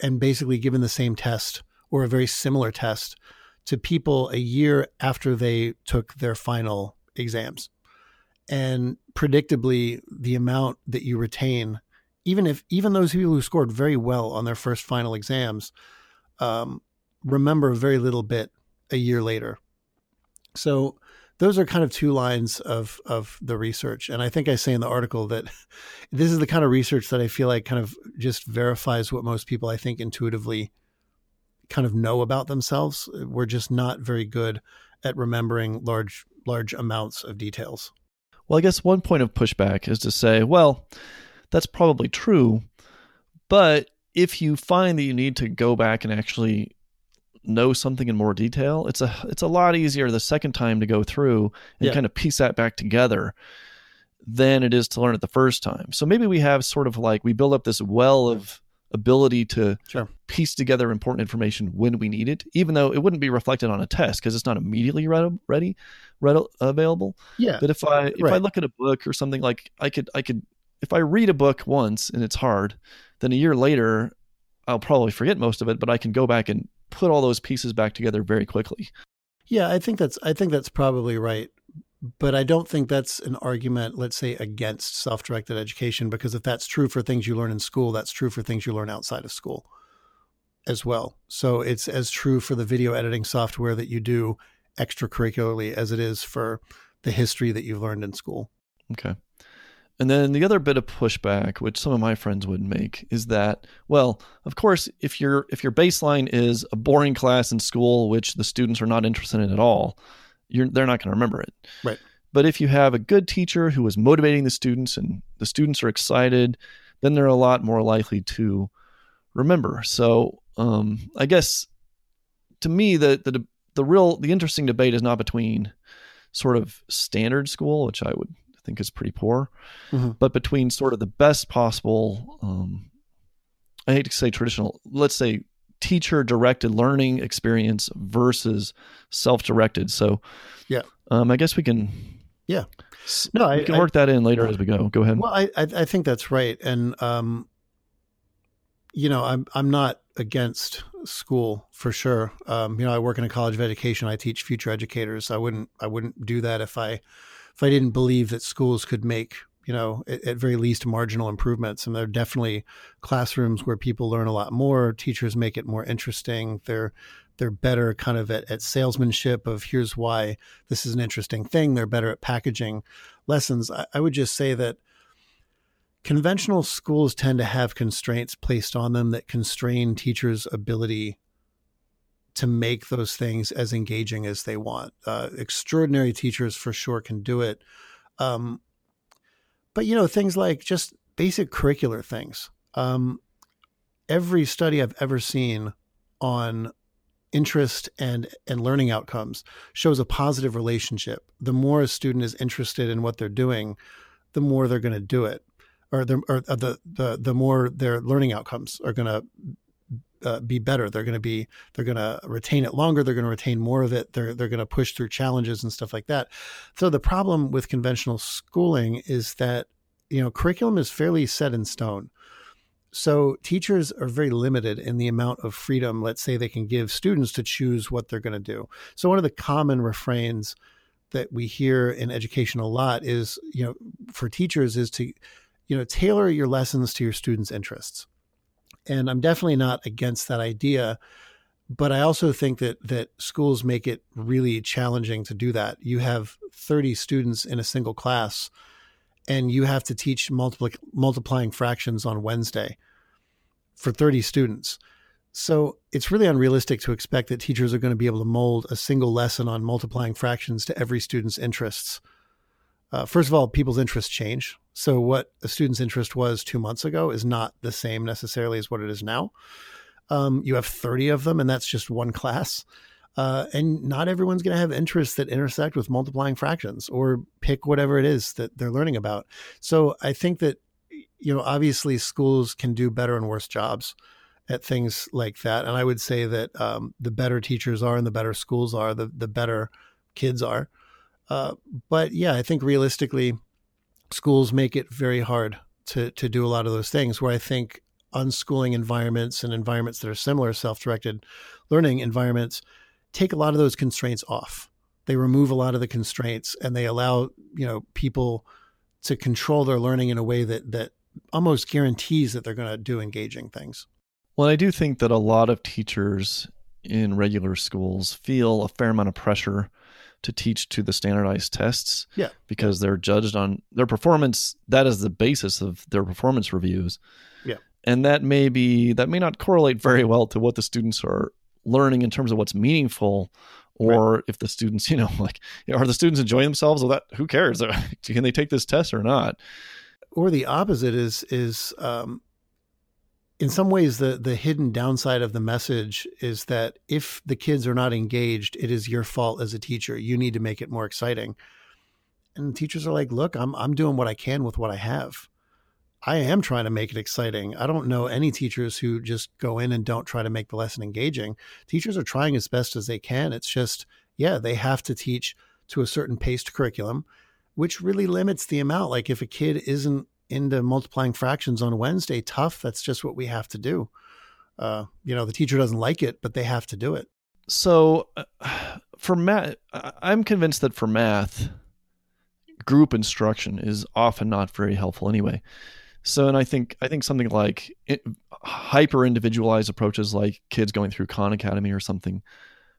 and basically given the same test or a very similar test to people a year after they took their final exams. And predictably, the amount that you retain, even if even those people who scored very well on their first final exams, um, remember very little bit a year later. So those are kind of two lines of of the research. And i think i say in the article that this is the kind of research that i feel like kind of just verifies what most people i think intuitively kind of know about themselves. We're just not very good at remembering large large amounts of details. Well i guess one point of pushback is to say well that's probably true but if you find that you need to go back and actually know something in more detail, it's a it's a lot easier the second time to go through and yeah. kind of piece that back together than it is to learn it the first time. So maybe we have sort of like we build up this well of ability to sure. piece together important information when we need it, even though it wouldn't be reflected on a test because it's not immediately ready, ready, ready available. Yeah. But if I if right. I look at a book or something like I could I could if I read a book once and it's hard, then a year later I'll probably forget most of it, but I can go back and put all those pieces back together very quickly. Yeah, I think that's I think that's probably right. But I don't think that's an argument, let's say, against self-directed education, because if that's true for things you learn in school, that's true for things you learn outside of school as well. So it's as true for the video editing software that you do extracurricularly as it is for the history that you've learned in school. Okay. And then the other bit of pushback, which some of my friends would make, is that, well, of course, if your if your baseline is a boring class in school, which the students are not interested in at all, you're they're not going to remember it. Right. But if you have a good teacher who is motivating the students and the students are excited, then they're a lot more likely to remember. So um, I guess to me, the the the real the interesting debate is not between sort of standard school, which I would think is pretty poor. Mm-hmm. But between sort of the best possible, um, I hate to say traditional, let's say teacher directed learning experience versus self directed. So, yeah, um, I guess we can, yeah, no, we I, can work that in later as we go. Go ahead. Well, I, I think that's right, and um, you know, I'm I'm not against school for sure. Um, you know, I work in a college of education. I teach future educators. I wouldn't I wouldn't do that if I if I didn't believe that schools could make, you know, at, at, very least marginal improvements. And there are definitely classrooms where people learn a lot more. Teachers make it more interesting. They're they're better kind of at, at salesmanship of here's why this is an interesting thing. They're better at packaging lessons. I, I would just say that conventional schools tend to have constraints placed on them that constrain teachers' ability to make those things as engaging as they want. Uh, extraordinary teachers for sure can do it. Um, but, you know, things like just basic curricular things. Um, every study I've ever seen on interest and and learning outcomes shows a positive relationship. The more a student is interested in what they're doing, the more they're going to do it, or or the the the more their learning outcomes are going to uh, be better. They're going to be they're going to retain it longer. They're going to retain more of it. They're they're going to push through challenges and stuff like that. So the problem with conventional schooling is that you know curriculum is fairly set in stone. So teachers are very limited in the amount of freedom, let's say, they can give students to choose what they're going to do. So one of the common refrains that we hear in education a lot is, you know, for teachers is to, you know, tailor your lessons to your students' interests and I'm definitely not against that idea. But I also think that that schools make it really challenging to do that. You have 30 students in a single class, and you have to teach multiplying fractions on Wednesday for 30 students. So it's really unrealistic to expect that teachers are going to be able to mold a single lesson on multiplying fractions to every student's interests. Uh, first of all, people's interests change. So what a student's interest was two months ago is not the same necessarily as what it is now. Um, you have 30 of them, and that's just one class. Uh, and not everyone's going to have interests that intersect with multiplying fractions or pick whatever it is that they're learning about. So I think that, you know, obviously schools can do better and worse jobs at things like that. And I would say that um, the better teachers are and the better schools are, the, the better kids are. Uh, but yeah, I think realistically, schools make it very hard to, to do a lot of those things where I think unschooling environments and environments that are similar, self directed learning environments, take a lot of those constraints off. They remove a lot of the constraints and they allow, you know, people to control their learning in a way that that almost guarantees that they're going to do engaging things. Well, I do think that a lot of teachers in regular schools feel a fair amount of pressure to teach to the standardized tests. Yeah. Because they're judged on their performance. That is the basis of their performance reviews. Yeah. And that may be that may not correlate very well to what the students are learning in terms of what's meaningful or right. if the students, you know, like are the students enjoying themselves or that who cares? Can they take this test or not? Or the opposite is is um in some ways the the hidden downside of the message is that if the kids are not engaged it is your fault as a teacher. You need to make it more exciting. And teachers are like look i'm i'm doing what i can with what i have. I am trying to make it exciting. I don't know any teachers who just go in and don't try to make the lesson engaging. Teachers are trying as best as they can. It's just yeah they have to teach to a certain paced curriculum which really limits the amount. Like if a kid isn't into multiplying fractions on Wednesday, tough. That's just what we have to do. Uh, you know, the teacher doesn't like it, but they have to do it. So uh, for math, I'm convinced that for math, group instruction is often not very helpful anyway. So, and I think I think something like hyper individualized approaches, like kids going through Khan Academy or something,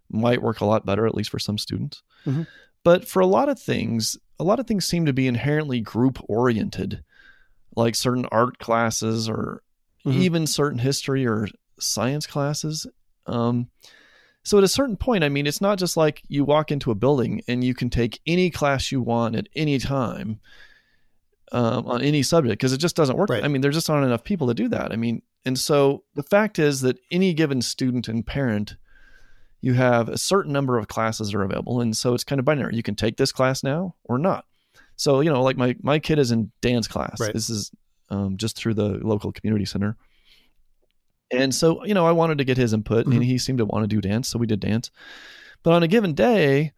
might work a lot better, at least for some students. Mm-hmm. But for a lot of things, a lot of things seem to be inherently group oriented like certain art classes or mm-hmm. even certain history or science classes. Um, so at a certain point, I mean, it's not just like you walk into a building and you can take any class you want at any time um, on any subject because it just doesn't work. Right. I mean, there just aren't enough people to do that. I mean, and so the fact is that any given student and parent, you have a certain number of classes that are available, and so it's kind of binary. You can take this class now or not. So you know, like my my kid is in dance class. Right. This is um, just through the local community center. And so, you know, I wanted to get his input, mm-hmm. and he seemed to want to do dance, so we did dance. But on a given day,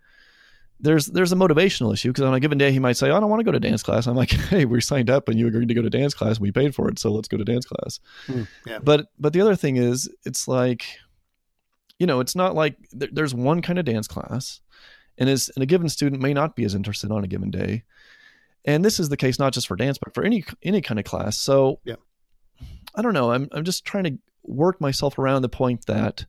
there's there's a motivational issue because on a given day he might say, "I don't want to go to dance class." I'm like, "Hey, we signed up and you agreed to go to dance class. And we paid for it, so let's go to dance class." Mm, yeah. But but the other thing is, it's like, you know, it's not like th- there's one kind of dance class, and is and a given student may not be as interested on a given day and this is the case not just for dance but for any any kind of class. So yeah. I don't know. I'm i'm just trying to work myself around the point that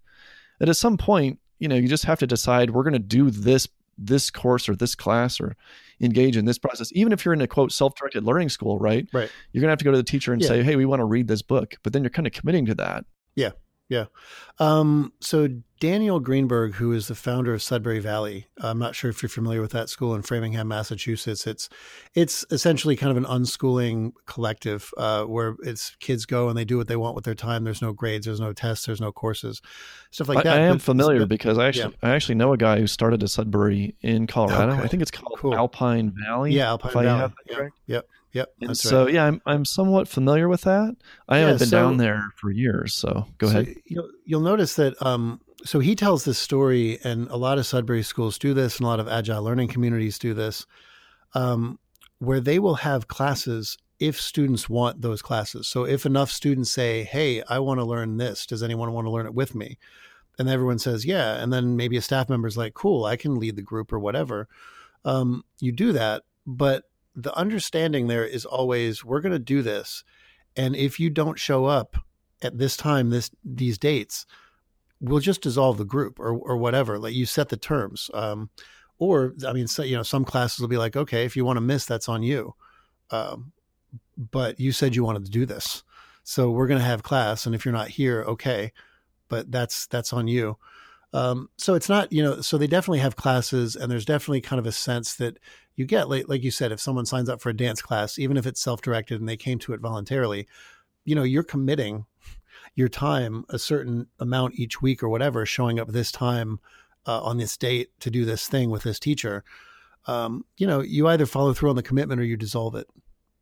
that at some point you know you just have to decide we're going to do this this course or this class or engage in this process. Even if you're in a quote self-directed learning school right? Right. You're going to have to go to the teacher and yeah. say hey we want to read this book but then you're kind of committing to that. Yeah yeah. Um, so Daniel Greenberg, who is the founder of Sudbury Valley, I'm not sure if you're familiar with that school in Framingham, Massachusetts. It's it's essentially kind of an unschooling collective uh, where it's kids go and they do what they want with their time. There's no grades, there's no tests, there's no courses, stuff like I, that. I am but, familiar but, because I actually yeah. I actually know a guy who started a Sudbury in Colorado. Okay. I think it's called cool. Alpine Valley. Yeah, Alpine Valley. Yep. yep. Yep. And so right. yeah, I'm I'm somewhat familiar with that. I Yeah, haven't been so- down there for years, so go So ahead. You'll, you'll notice that. Um, so he tells this story, and a lot of Sudbury schools do this, and a lot of agile learning communities do this, um, where they will have classes if students want those classes. So if enough students say, "Hey, I want to learn this. Does anyone want to learn it with me?" and everyone says, "Yeah," and then maybe a staff member's like, "Cool, I can lead the group or whatever." Um, you do that, but the understanding there is always we're going to do this and if you don't show up at this time this these dates we'll just dissolve the group or or whatever like you set the terms um, or i mean so, you know some classes will be like okay if you want to miss that's on you um, but you said you wanted to do this so we're going to have class and if you're not here okay but that's that's on you um, so it's not you know so they definitely have classes and there's definitely kind of a sense that you get like like you said if someone signs up for a dance class even if it's self-directed and they came to it voluntarily you know you're committing your time a certain amount each week or whatever showing up this time uh, on this date to do this thing with this teacher, um, you know, you either follow through on the commitment or you dissolve it.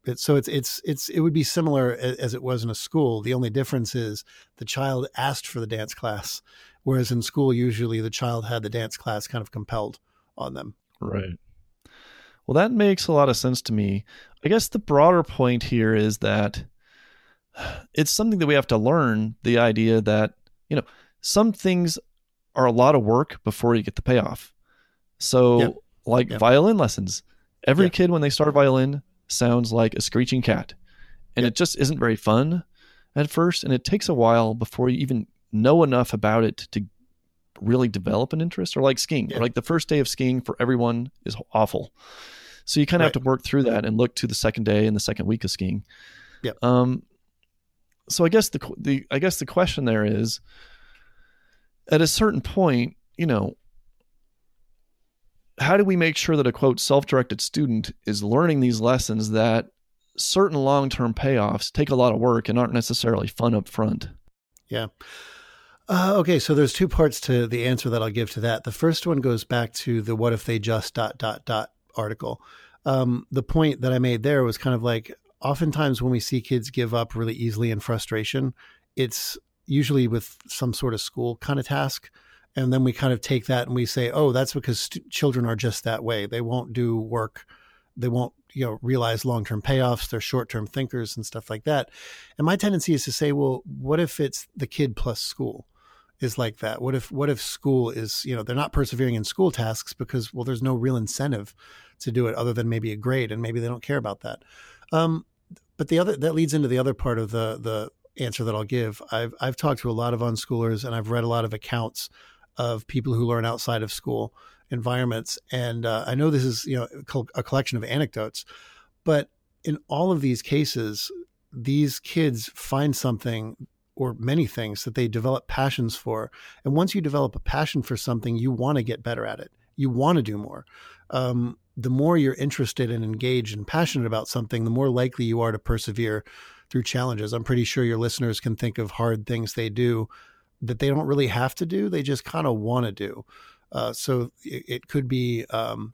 it so it's it's it's it would be similar as, as it was in a school. The only difference is the child asked for the dance class, whereas in school usually the child had the dance class kind of compelled on them. Right. Well, that makes a lot of sense to me. I guess the broader point here is that it's something that we have to learn the idea that, you know, some things are a lot of work before you get the payoff. So, yep. like yep. violin lessons, every yep. kid when they start violin sounds like a screeching cat. And it just isn't very fun at first. And it takes a while before you even know enough about it to really develop an interest? Or like skiing or like the first day of skiing for everyone is awful. So you kind of right. have to work through that and look to the second day and the second week of skiing. Yeah um so i guess the the i guess the question there is at a certain point you know how do we make sure that a quote self-directed student is learning these lessons that certain long-term payoffs take a lot of work and aren't necessarily fun up front? Yeah uh, okay, so there's two parts to the answer that I'll give to that. The first one goes back to the "What if they just dot dot dot" article. Um, the point that I made there was kind of like, oftentimes when we see kids give up really easily in frustration, it's usually with some sort of school kind of task, and then we kind of take that and we say, "Oh, that's because st- children are just that way. They won't do work." They won't, you know, realize long-term payoffs. They're short-term thinkers and stuff like that. And my tendency is to say, well, what if it's the kid plus school? Is like that? What if what if school is you know they're not persevering in school tasks because well there's no real incentive to do it other than maybe a grade and maybe they don't care about that. Um, but the other that leads into the other part of the the answer that I'll give. I've I've talked to a lot of unschoolers and I've read a lot of accounts of people who learn outside of school environments, and uh, I know this is you know a collection of anecdotes, but in all of these cases, these kids find something or many things that they develop passions for. And once you develop a passion for something, you want to get better at it. You want to do more. Um, the more you're interested and engaged and passionate about something, the more likely you are to persevere through challenges. I'm pretty sure your listeners can think of hard things they do that they don't really have to do, they just kind of want to do. Uh, so it, it, could be, um,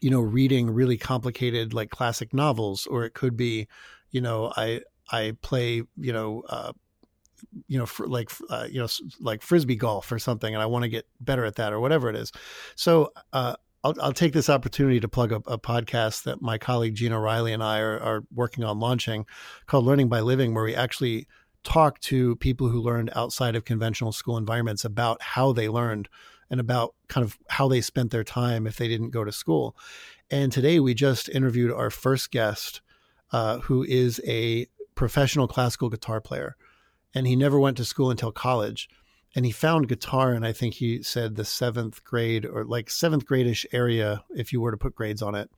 you know, reading really complicated like classic novels, or it could be, you know, I I play, you know, uh, you know, fr- like uh, you know, like frisbee golf or something, and I want to get better at that or whatever it is. So uh, I'll, I'll, take this opportunity to plug a, a, podcast that my colleague Gina Riley and I are, are working on launching, called Learning by Living, where we actually talk to people who learned outside of conventional school environments about how they learned and about kind of how they spent their time if they didn't go to school. And today we just interviewed our first guest, uh, who is a professional classical guitar player and he never went to school until college. And he found guitar, and I think he said the seventh grade or like seventh gradish area, if you were to put grades on it.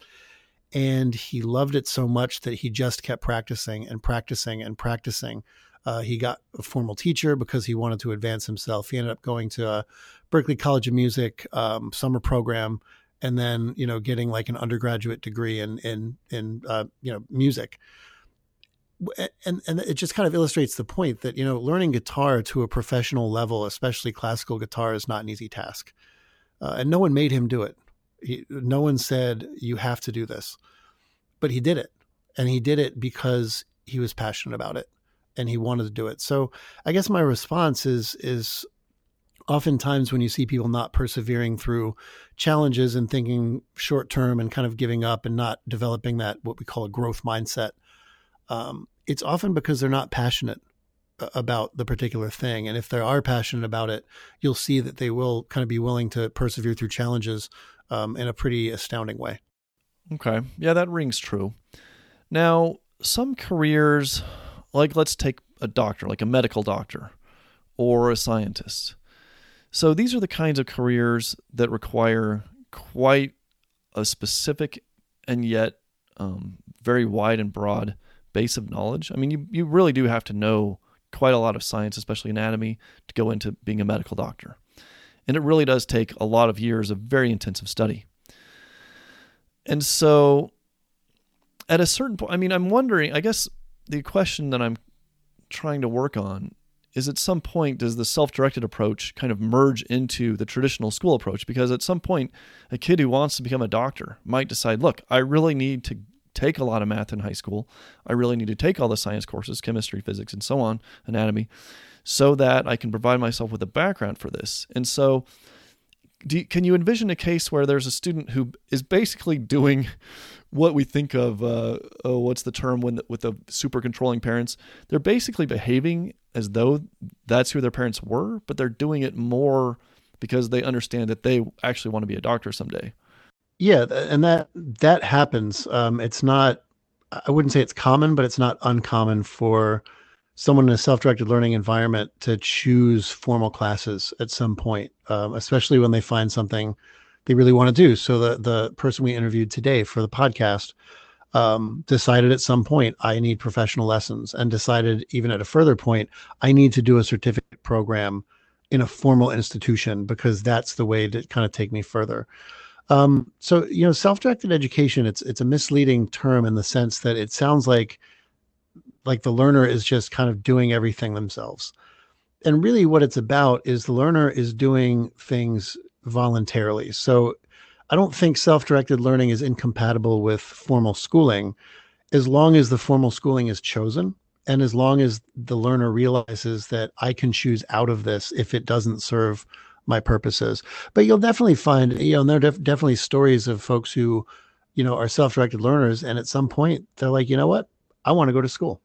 And he loved it so much that he just kept practicing and practicing and practicing. Uh, he got a formal teacher because he wanted to advance himself. He ended up going to a Berklee College of Music um, summer program, and then you know getting like an undergraduate degree in in in uh, you know music and and it just kind of illustrates the point that you know learning guitar to a professional level, especially classical guitar, is not an easy task, uh, and no one made him do it. He, no one said you have to do this, but he did it, and he did it because he was passionate about it, and he wanted to do it. So I guess my response is is oftentimes when you see people not persevering through challenges and thinking short term and kind of giving up and not developing that what we call a growth mindset um, it's often because they're not passionate about the particular thing. And if they are passionate about it, you'll see that they will kind of be willing to persevere through challenges um, in a pretty astounding way. Okay. Yeah, that rings true. Now, some careers, like let's take a doctor, like a medical doctor or a scientist. So these are the kinds of careers that require quite a specific and yet um, very wide and broad base of knowledge. I mean, you, you really do have to know quite a lot of science, especially anatomy, to go into being a medical doctor. And it really does take a lot of years of very intensive study. And so at a certain point, I mean, I'm wondering, I guess the question that I'm trying to work on is at some point does the self-directed approach kind of merge into the traditional school approach because at some point a kid who wants to become a doctor might decide look i really need to take a lot of math in high school. I really need to take all the science courses chemistry physics and so on anatomy so that i can provide myself with a background for this. And so you, can you envision a case where there's a student who is basically doing what we think of uh, oh, what's the term when the, with the super controlling parents? They're basically behaving as though that's who their parents were but they're doing it more because they understand that they actually want to be a doctor someday yeah and that that happens um, it's not i wouldn't say it's common but it's not uncommon for someone in a self-directed learning environment to choose formal classes at some point um, especially when they find something they really want to do. So the the person we interviewed today for the podcast um, decided at some point I need professional lessons, and decided even at a further point I need to do a certificate program in a formal institution because that's the way to kind of take me further. Um, so you know, self-directed education it's it's a misleading term in the sense that it sounds like like the learner is just kind of doing everything themselves. And really what it's about is the learner is doing things voluntarily. So I don't think self directed learning is incompatible with formal schooling as long as the formal schooling is chosen and as long as the learner realizes that I can choose out of this if it doesn't serve my purposes. But you'll definitely find, you know, there are def- definitely stories of folks who, you know, are self directed learners. And at some point, they're like, you know what? I want to go to school.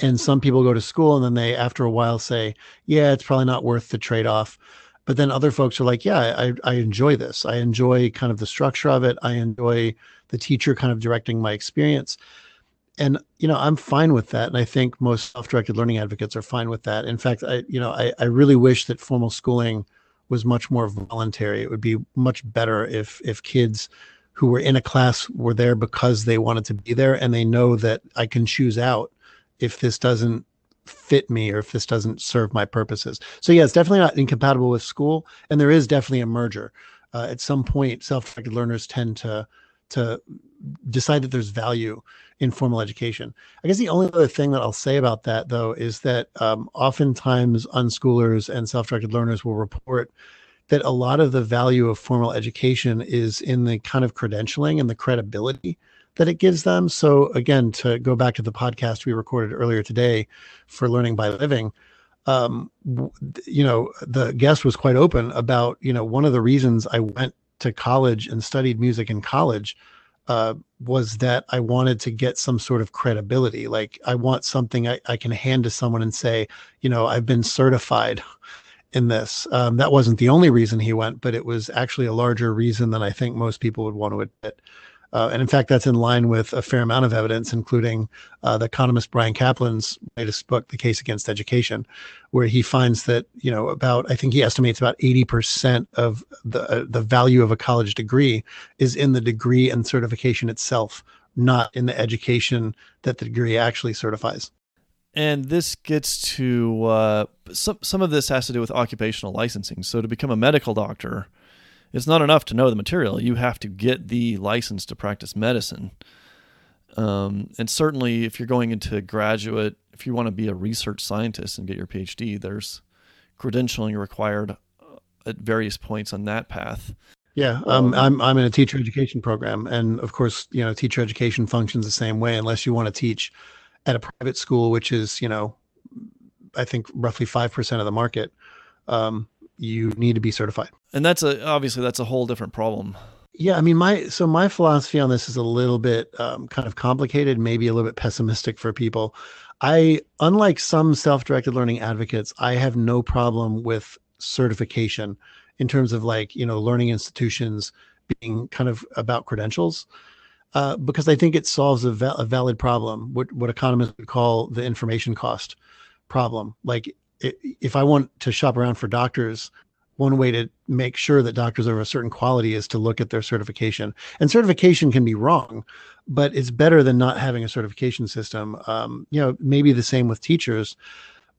And hmm. some people go to school and then they, after a while, say, yeah, it's probably not worth the trade off but then other folks are like yeah I, I enjoy this i enjoy kind of the structure of it i enjoy the teacher kind of directing my experience and you know i'm fine with that and i think most self-directed learning advocates are fine with that in fact i you know i, I really wish that formal schooling was much more voluntary it would be much better if if kids who were in a class were there because they wanted to be there and they know that i can choose out if this doesn't fit me or if this doesn't serve my purposes. So yeah, it's definitely not incompatible with school, and there is definitely a merger. Uh, at some point, self-directed learners tend to to decide that there's value in formal education. I guess the only other thing that I'll say about that, though, is that um, oftentimes unschoolers and self-directed learners will report that a lot of the value of formal education is in the kind of credentialing and the credibility that it gives them. So again, to go back to the podcast we recorded earlier today for Learning by Living, um, you know, the guest was quite open about, you know, one of the reasons I went to college and studied music in college uh, was that I wanted to get some sort of credibility. Like I want something I, I can hand to someone and say, you know, I've been certified in this. Um, that wasn't the only reason he went, but it was actually a larger reason than I think most people would want to admit. Uh, and in fact, that's in line with a fair amount of evidence, including uh, the economist Bryan Caplan's latest book, The Case Against Education, where he finds that you know about I think he estimates about eighty percent of the uh, the value of a college degree is in the degree and certification itself, not in the education that the degree actually certifies. And this gets to uh, some some of this has to do with occupational licensing. So to become a medical doctor it's not enough to know the material. You have to get the license to practice medicine. Um, and certainly, if you're going into graduate, if you want to be a research scientist and get your PhD, there's credentialing required uh, at various points on that path. Yeah, um, I'm I'm in a teacher education program, and of course, you know, teacher education functions the same way. Unless you want to teach at a private school, which is, you know, I think roughly five percent of the market. Um, you need to be certified. And that's a obviously that's a whole different problem. Yeah, I mean, my so my philosophy on this is a little bit um, kind of complicated, maybe a little bit pessimistic for people. I, unlike some self-directed learning advocates, I have no problem with certification in terms of like you know learning institutions being kind of about credentials. Uh, because I think it solves a, a valid problem, what, what economists would call the information cost problem. Like if I want to shop around for doctors, one way to make sure that doctors are of a certain quality is to look at their certification. And certification can be wrong, but it's better than not having a certification system. Um, you know, maybe the same with teachers.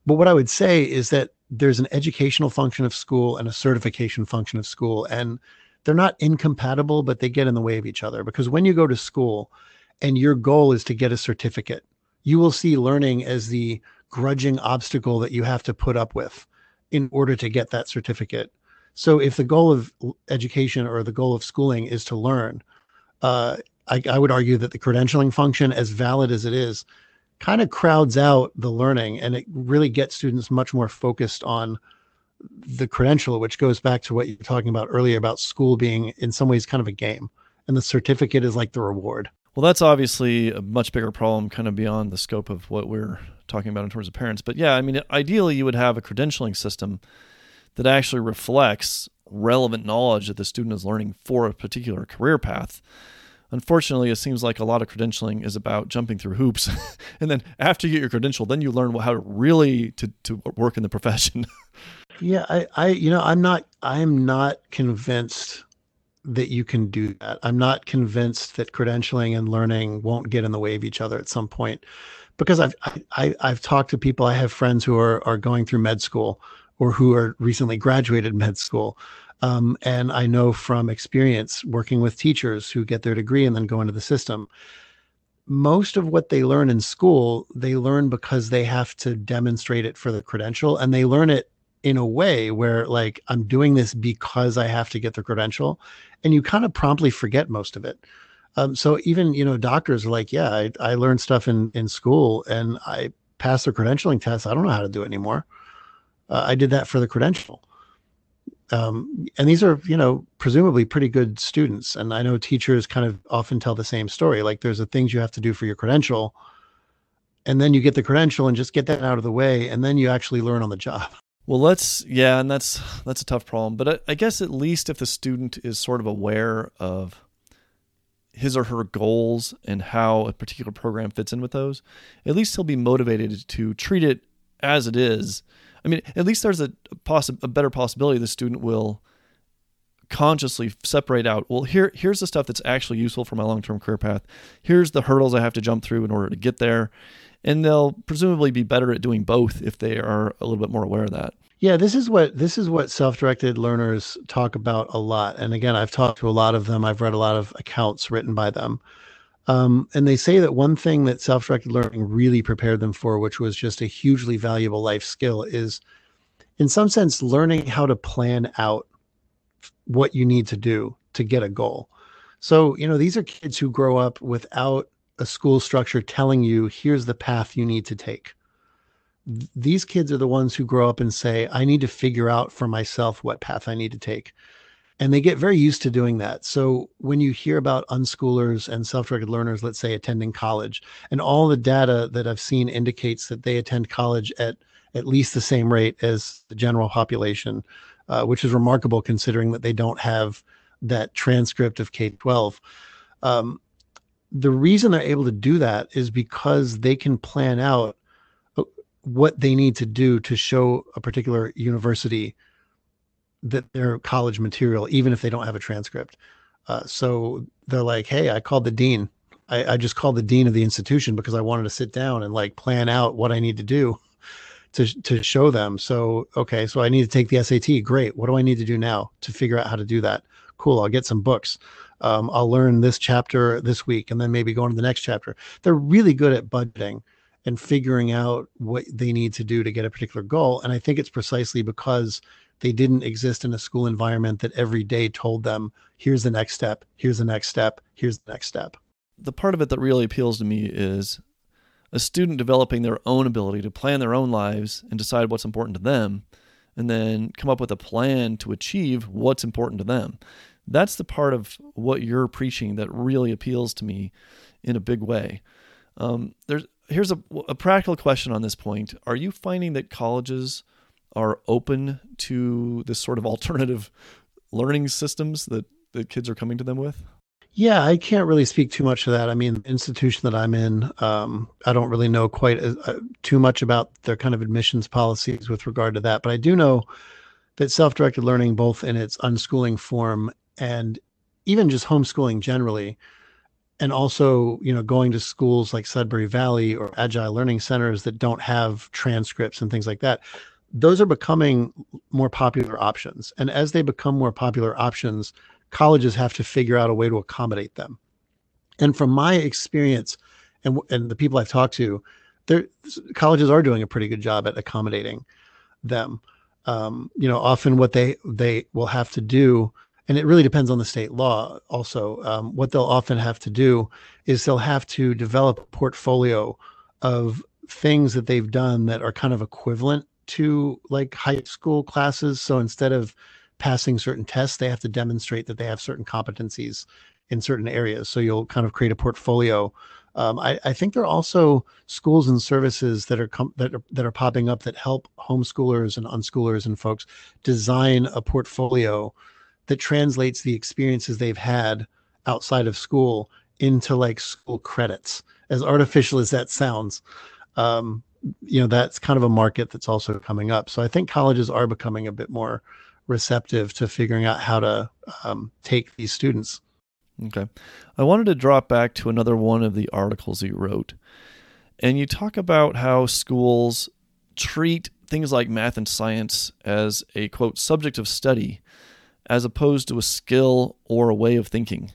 But what I would say is that there's an educational function of school and a certification function of school, and they're not incompatible, but they get in the way of each other. Because when you go to school and your goal is to get a certificate, you will see learning as the grudging obstacle that you have to put up with in order to get that certificate. So if the goal of education or the goal of schooling is to learn, uh, I, I would argue that the credentialing function, as valid as it is, kind of crowds out the learning and it really gets students much more focused on the credential, which goes back to what you were talking about earlier about school being in some ways kind of a game. And the certificate is like the reward. Well, that's obviously a much bigger problem, kind of beyond the scope of what we're talking about in terms of parents. But yeah, I mean, ideally, you would have a credentialing system that actually reflects relevant knowledge that the student is learning for a particular career path. Unfortunately, it seems like a lot of credentialing is about jumping through hoops, and then after you get your credential, then you learn how to really to, to work in the profession. yeah, I, I, you know, I'm not, I'm not convinced that you can do that. I'm not convinced that credentialing and learning won't get in the way of each other at some point, because I've, I, I've talked to people. I have friends who are are going through med school or who are recently graduated med school um, and I know from experience working with teachers who get their degree and then go into the system, most of what they learn in school, they learn because they have to demonstrate it for the credential and they learn it in a way where like I'm doing this because I have to get the credential and you kind of promptly forget most of it. Um, so even, you know, doctors are like, yeah, I, I learned stuff in, in school and I passed the credentialing test. I don't know how to do it anymore. Uh, I did that for the credential um, and these are you know presumably pretty good students and i know teachers kind of often tell the same story like there's the things you have to do for your credential and then you get the credential and just get that out of the way and then you actually learn on the job well let's yeah and that's that's a tough problem but I, I guess at least if the student is sort of aware of his or her goals and how a particular program fits in with those at least he'll be motivated to treat it as it is I mean, at least there's a possi- a better possibility the student will consciously separate out. Well, here here's the stuff that's actually useful for my long term career path. Here's the hurdles I have to jump through in order to get there, and they'll presumably be better at doing both if they are a little bit more aware of that. Yeah, this is what this is what self-directed learners talk about a lot. And again, I've talked to a lot of them. I've read a lot of accounts written by them. Um, and they say that one thing that self directed learning really prepared them for, which was just a hugely valuable life skill, is in some sense learning how to plan out what you need to do to get a goal. So, you know, these are kids who grow up without a school structure telling you, here's the path you need to take. These kids are the ones who grow up and say, I need to figure out for myself what path I need to take and they get very used to doing that. So when you hear about unschoolers and self-directed learners, let's say attending college, and all the data that I've seen indicates that they attend college at at least the same rate as the general population, uh, which is remarkable considering that they don't have that transcript of K-12. Um, the reason they're able to do that is because they can plan out what they need to do to show a particular university that they're college material, even if they don't have a transcript. Uh, so they're like, hey, I called the dean. I, I, just called the dean of the institution because I wanted to sit down and like plan out what I need to do to to show them. So okay, so I need to take the SAT. Great. What do I need to do now to figure out how to do that? Cool. I'll get some books. Um, I'll learn this chapter this week, and then maybe go on to the next chapter. They're really good at budgeting and figuring out what they need to do to get a particular goal. And I think it's precisely because they didn't exist in a school environment that every day told them, here's the next step, here's the next step, here's the next step. The part of it that really appeals to me is a student developing their own ability to plan their own lives and decide what's important to them, and then come up with a plan to achieve what's important to them. That's the part of what you're preaching that really appeals to me in a big way. Um, there's here's a, a practical question on this point. Are you finding that colleges are open to this sort of alternative learning systems that the kids are coming to them with? Yeah, I can't really speak too much to that. I mean, the institution that I'm in, um, I don't really know quite as, uh, too much about their kind of admissions policies with regard to that. But I do know that self-directed learning, both in its unschooling form and even just homeschooling generally, and also you know going to schools like Sudbury Valley or Agile Learning Centers that don't have transcripts and things like that, those are becoming more popular options. And as they become more popular options, colleges have to figure out a way to accommodate them. And from my experience and, and the people I've talked to, there colleges are doing a pretty good job at accommodating them. Um, you know, often what they they will have to do, and it really depends on the state law. Also, um, what they'll often have to do is they'll have to develop a portfolio of things that they've done that are kind of equivalent to like high school classes. So instead of passing certain tests, they have to demonstrate that they have certain competencies in certain areas. So you'll kind of create a portfolio. Um, I, I, think there are also schools and services that are com- that are, that are popping up that help homeschoolers and unschoolers and folks design a portfolio that translates the experiences they've had outside of school into like school credits. As artificial as that sounds, um, you know that's kind of a market that's also coming up. So I think colleges are becoming a bit more receptive to figuring out how to um, take these students. Okay. I wanted to drop back to another one of the articles you wrote. And you talk about how schools treat things like math and science as a quote subject of study as opposed to a skill or a way of thinking.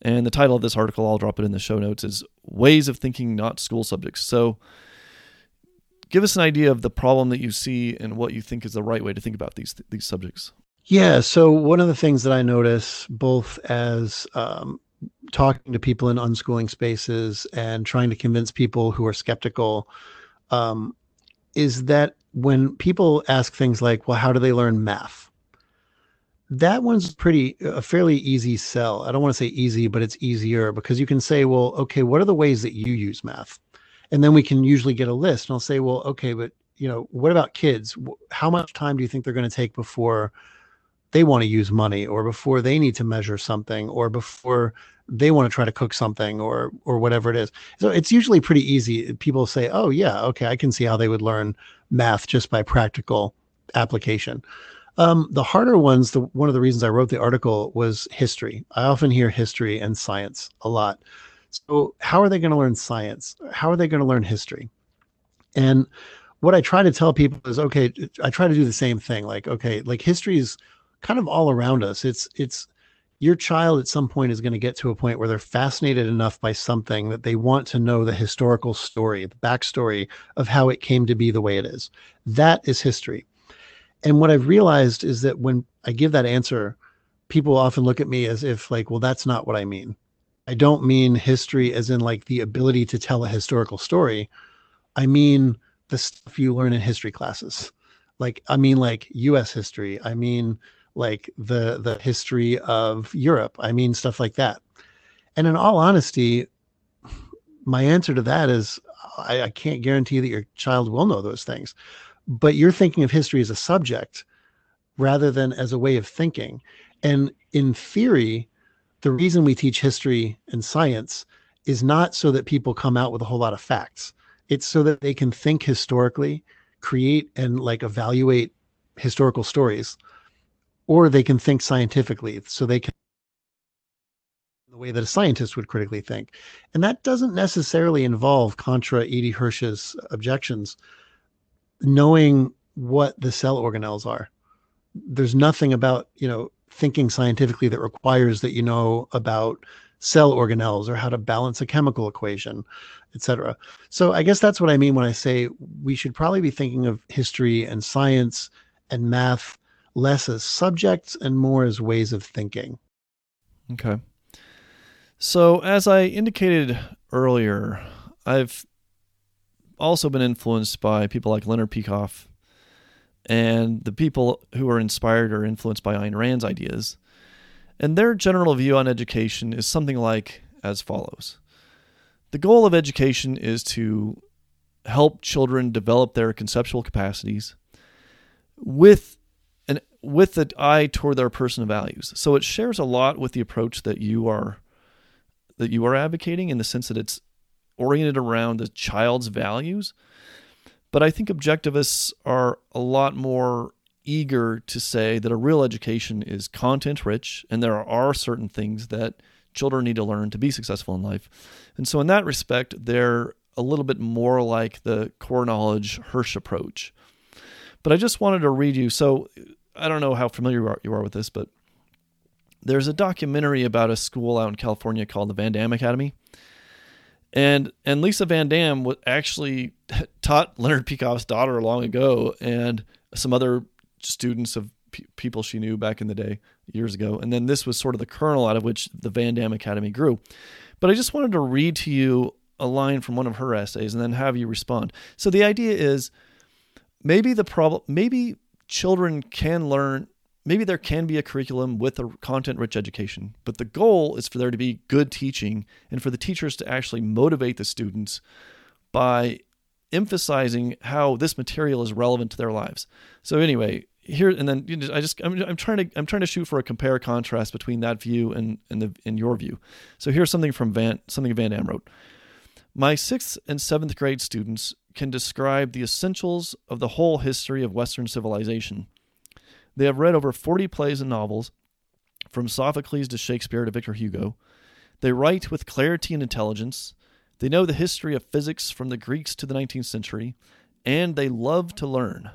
And the title of this article, I'll drop it in the show notes, is Ways of Thinking Not School Subjects. So give us an idea of the problem that you see and what you think is the right way to think about these these subjects. Yeah. So one of the things that I notice, both as um, talking to people in unschooling spaces and trying to convince people who are skeptical, um, is that when people ask things like, "Well, how do they learn math?" That one's pretty a fairly easy sell. I don't want to say easy, but it's easier because you can say, "Well, okay, what are the ways that you use math?" and then we can usually get a list and i'll say well okay but you know what about kids how much time do you think they're going to take before they want to use money or before they need to measure something or before they want to try to cook something or or whatever it is so it's usually pretty easy people say oh yeah okay i can see how they would learn math just by practical application um, the harder ones the one of the reasons i wrote the article was history i often hear history and science a lot so, how are they going to learn science? How are they going to learn history? And what I try to tell people is okay, I try to do the same thing. Like, okay, like history is kind of all around us. It's, it's, your child at some point is going to get to a point where they're fascinated enough by something that they want to know the historical story, the backstory of how it came to be the way it is. That is history. And what I've realized is that when I give that answer, people often look at me as if, like, well, that's not what I mean. I don't mean history as in like the ability to tell a historical story. I mean the stuff you learn in history classes. Like I mean like US history. I mean like the the history of Europe. I mean stuff like that. And in all honesty, my answer to that is I, I can't guarantee that your child will know those things. But you're thinking of history as a subject rather than as a way of thinking. And in theory, the reason we teach history and science is not so that people come out with a whole lot of facts. It's so that they can think historically, create and like evaluate historical stories, or they can think scientifically so they can the way that a scientist would critically think. And that doesn't necessarily involve contra E.D. Hirsch's objections, knowing what the cell organelles are. There's nothing about, you know, thinking scientifically that requires that you know about cell organelles or how to balance a chemical equation, etc. So I guess that's what I mean when I say we should probably be thinking of history and science and math less as subjects and more as ways of thinking. Okay. So as I indicated earlier, I've also been influenced by people like Leonard Peikoff and the people who are inspired or influenced by Ayn Rand's ideas. And their general view on education is something like as follows The goal of education is to help children develop their conceptual capacities with an with an eye toward their personal values. So it shares a lot with the approach that you are that you are advocating in the sense that it's oriented around the child's values but I think objectivists are a lot more eager to say that a real education is content rich and there are certain things that children need to learn to be successful in life. And so, in that respect, they're a little bit more like the core knowledge Hirsch approach. But I just wanted to read you. So, I don't know how familiar you are, you are with this, but there's a documentary about a school out in California called the VanDamme Academy. And and Lisa VanDamme actually taught Leonard Peikoff's daughter long ago, and some other students of people she knew back in the day years ago. And then this was sort of the kernel out of which the VanDamme Academy grew. But I just wanted to read to you a line from one of her essays and then have you respond. So the idea is maybe the problem maybe children can learn maybe there can be a curriculum with a content rich education, but the goal is for there to be good teaching and for the teachers to actually motivate the students by emphasizing how this material is relevant to their lives. So anyway, here and then you know, I just I'm, I'm trying to I'm trying to shoot for a compare contrast between that view and and the and your view. So here's something from Van something VanDamme wrote. My sixth and seventh grade students can describe the essentials of the whole history of Western civilization. They have read over 40 plays and novels, from Sophocles to Shakespeare to Victor Hugo. They write with clarity and intelligence. They know the history of physics from the Greeks to the 19th century, and they love to learn.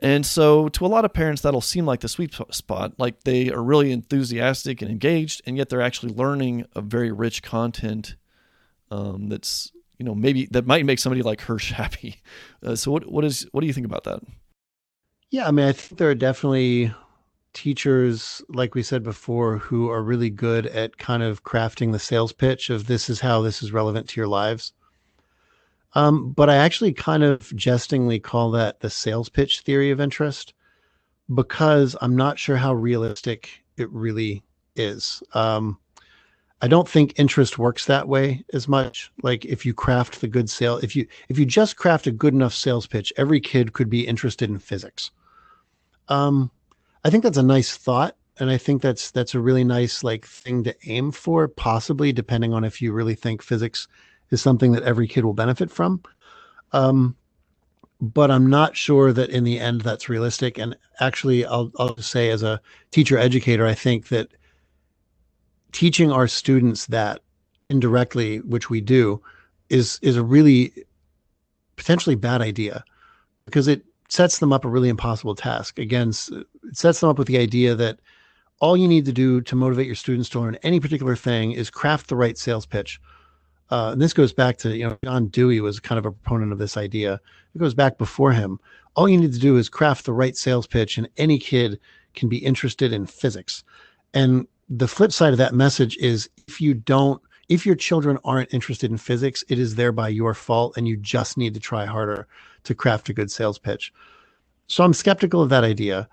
And so, to a lot of parents, that'll seem like the sweet spot. Like they are really enthusiastic and engaged, and yet they're actually learning a very rich content um, that's, you know, maybe that might make somebody like Hirsch happy. Uh, so, what what is what do you think about that? Yeah, I mean, I think there are definitely teachers, like we said before, who are really good at kind of crafting the sales pitch of this is how this is relevant to your lives. Um, but I actually kind of jestingly call that the sales pitch theory of interest because I'm not sure how realistic it really is. Um, I don't think interest works that way as much. Like if you craft the good sale, if you if you just craft a good enough sales pitch, every kid could be interested in physics. Um, I think that's a nice thought, and I think that's that's a really nice like thing to aim for, possibly depending on if you really think physics is something that every kid will benefit from. Um, but I'm not sure that in the end that's realistic. And actually, I'll I'll say as a teacher educator, I think that teaching our students that indirectly, which we do, is is a really potentially bad idea because it sets them up a really impossible task. Again, it sets them up with the idea that all you need to do to motivate your students to learn any particular thing is craft the right sales pitch. Uh, and this goes back to, you know, John Dewey was kind of a proponent of this idea. It goes back before him. All you need to do is craft the right sales pitch, and any kid can be interested in physics. And the flip side of that message is if you don't, if your children aren't interested in physics, it is thereby your fault, and you just need to try harder to craft a good sales pitch. So I'm skeptical of that idea,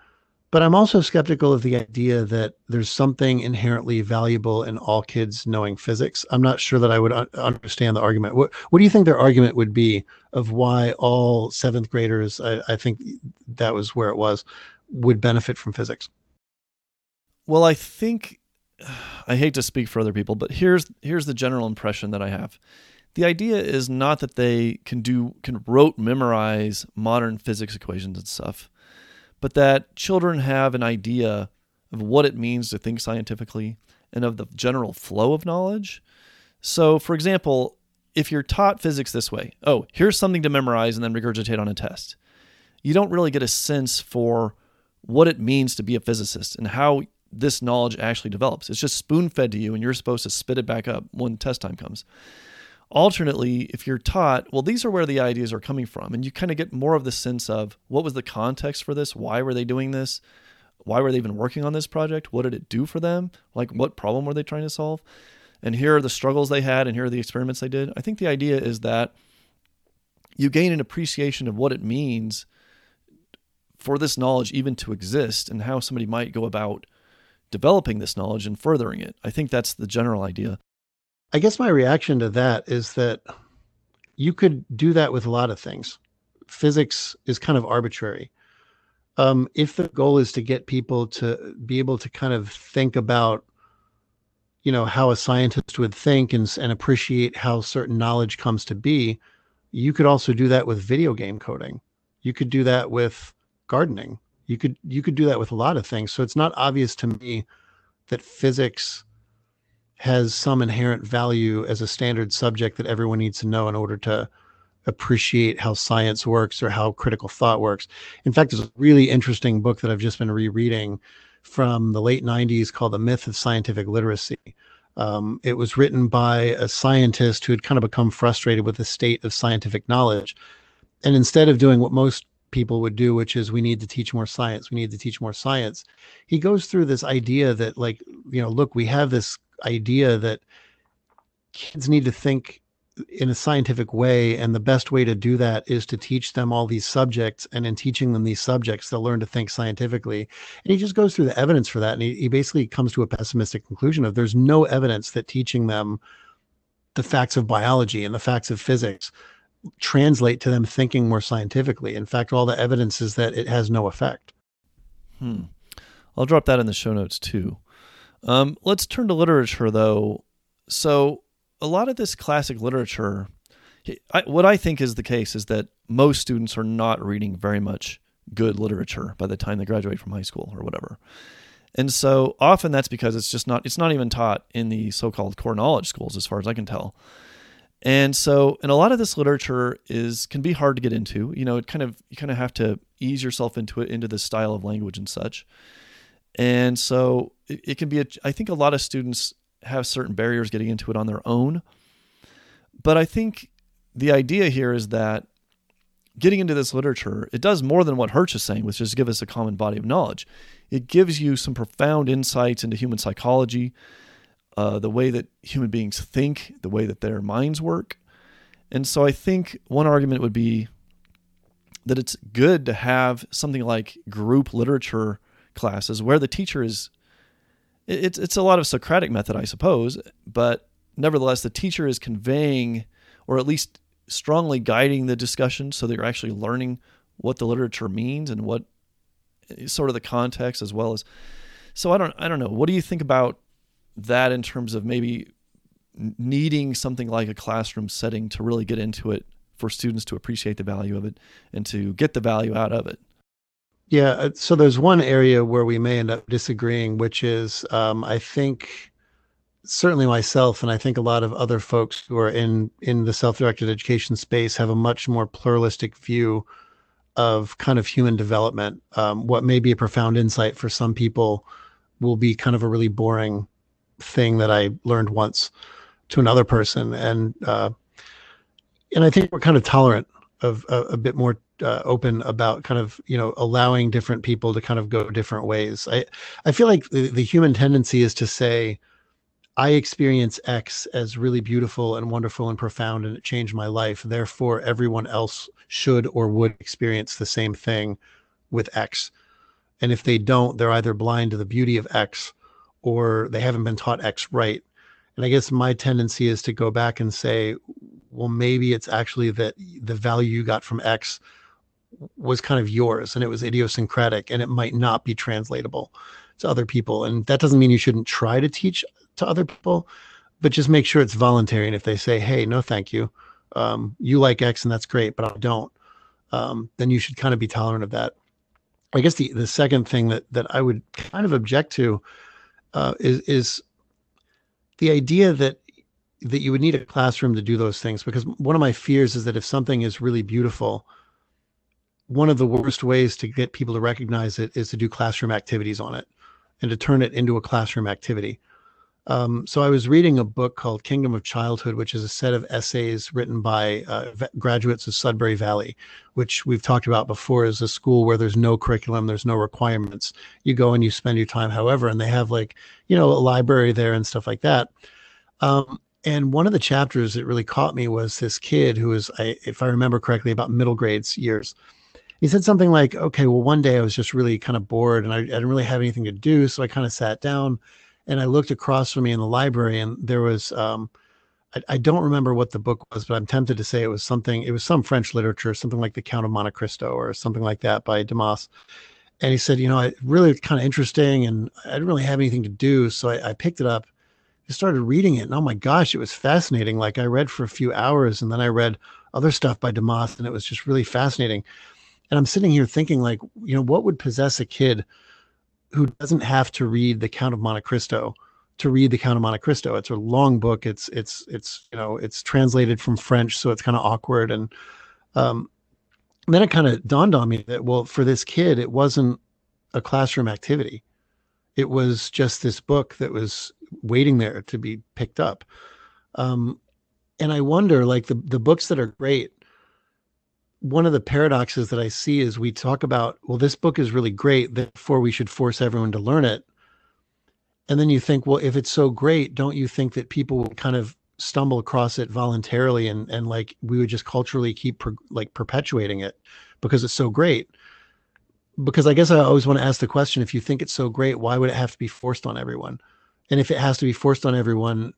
but I'm also skeptical of the idea that there's something inherently valuable in all kids knowing physics. I'm not sure that I would un- understand the argument. What What do you think their argument would be of why all seventh graders, I, I think that was where it was, would benefit from physics? Well, I think I hate to speak for other people, but here's here's the general impression that I have the idea is not that they can do can rote memorize modern physics equations and stuff, but that children have an idea of what it means to think scientifically and of the general flow of knowledge. So, for example, if you're taught physics this way, oh, here's something to memorize and then regurgitate on a test, you don't really get a sense for what it means to be a physicist and how this knowledge actually develops. It's just spoon fed to you, and you're supposed to spit it back up when test time comes. Alternately, if you're taught, well, these are where the ideas are coming from, and you kind of get more of the sense of what was the context for this? Why were they doing this? Why were they even working on this project? What did it do for them? Like, what problem were they trying to solve? And here are the struggles they had, and here are the experiments they did. I think the idea is that you gain an appreciation of what it means for this knowledge even to exist and how somebody might go about developing this knowledge and furthering it. I think that's the general idea. I guess my reaction to that is that you could do that with a lot of things. Physics is kind of arbitrary. Um, if the goal is to get people to be able to kind of think about, you know, how a scientist would think and, and appreciate how certain knowledge comes to be, you could also do that with video game coding. You could do that with gardening. You could you could do that with a lot of things. So it's not obvious to me that physics has some inherent value as a standard subject that everyone needs to know in order to appreciate how science works or how critical thought works. In fact, there's a really interesting book that I've just been rereading from the late 90s called The Myth of Scientific Literacy. Um, it was written by a scientist who had kind of become frustrated with the state of scientific knowledge. And instead of doing what most people would do, which is we need to teach more science, we need to teach more science, he goes through this idea that, like, you know, look, we have this idea that kids need to think in a scientific way and the best way to do that is to teach them all these subjects and in teaching them these subjects they'll learn to think scientifically. And he just goes through the evidence for that and he, he basically comes to a pessimistic conclusion of there's no evidence that teaching them the facts of biology and the facts of physics translate to them thinking more scientifically. In fact all the evidence is that it has no effect. Hmm. i'll drop that in the show notes too um, let's turn to literature though so a lot of this classic literature, I, what I think is the case is that most students are not reading very much good literature by the time they graduate from high school or whatever. And so often that's because it's just not it's not even taught in the so-called core knowledge schools as far as I can tell. And so and a lot of this literature is can be hard to get into. You know, it kind of you kind of have to ease yourself into it into this style of language and such. And so it, it can be a, I think a lot of students have certain barriers getting into it on their own. But I think the idea here is that getting into this literature, it does more than what Hirsch is saying, which is give us a common body of knowledge. It gives you some profound insights into human psychology, uh, the way that human beings think, the way that their minds work. And so I think one argument would be that it's good to have something like group literature classes where the teacher is it's it's a lot of Socratic method, I suppose, but nevertheless, the teacher is conveying, or at least strongly guiding the discussion, so that you're actually learning what the literature means and what eh, sort of the context as well as. So I don't I don't know. What do you think about that in terms of maybe needing something like a classroom setting to really get into it for students to appreciate the value of it and to get the value out of it? Yeah. Uh, so there's one area where we may end up disagreeing, which is um, I think certainly myself and I think a lot of other folks who are in in the self-directed education space have a much more pluralistic view of kind of human development. Um, what may be a profound insight for some people will be kind of a really boring thing that I learned once to another person, and uh, and I think we're kind of tolerant of a, a bit more uh, open about kind of you know allowing different people to kind of go different ways. I I feel like the, the human tendency is to say, I experience X as really beautiful and wonderful and profound, and it changed my life. Therefore, everyone else should or would experience the same thing with X. And if they don't, they're either blind to the beauty of X or they haven't been taught X right. And I guess my tendency is to go back and say, well, maybe it's actually that the value you got from X was kind of yours and it was idiosyncratic and it might not be translatable to other people. And that doesn't mean you shouldn't try to teach to other people, but just make sure it's voluntary. And if they say, hey, no, thank you, um, you like X and that's great, but I don't, um, then you should kind of be tolerant of that. I guess the, the second thing that, that I would kind of object to uh, is, is the idea that that you would need a classroom to do those things because one of my fears is that if something is really beautiful one of the worst ways to get people to recognize it is to do classroom activities on it and to turn it into a classroom activity. Um, so I was reading a book called Kingdom of Childhood, which is a set of essays written by uh, graduates of Sudbury Valley, which we've talked about before is a school where there's no curriculum, there's no requirements. You go and you spend your time however, and they have like, you know, a library there and stuff like that. Um, and one of the chapters that really caught me was this kid who was, I, if I remember correctly, about middle grades years he said something like, okay, well, one day I was just really kind of bored and I, I didn't really have anything to do. So I kind of sat down and I looked across from me in the library and there was, um, I, I, don't remember what the book was, but I'm tempted to say it was something, it was some French literature, something like The Count of Monte Cristo or something like that by Dumas. And he said, you know, it really kind of interesting and I didn't really have anything to do. So I, I picked it up I started reading it and oh my gosh, it was fascinating. Like I read for a few hours and then I read other stuff by Dumas and it was just really fascinating. And I'm sitting here thinking, like, you know, what would possess a kid who doesn't have to read The Count of Monte Cristo to read The Count of Monte Cristo? It's a long book. It's it's it's you know it's translated from French, so it's kind of awkward. And um, then it kind of dawned on me that well, for this kid, it wasn't a classroom activity. It was just this book that was waiting there to be picked up. Um, and I wonder, like the the books that are great. One of the paradoxes that I see is we talk about, well, this book is really great, therefore we should force everyone to learn it. And then you think, well, if it's so great, don't you think that people will kind of stumble across it voluntarily and and like we would just culturally keep per, like perpetuating it because it's so great? Because I guess I always want to ask the question: if you think it's so great, why would it have to be forced on everyone? And if it has to be forced on everyone,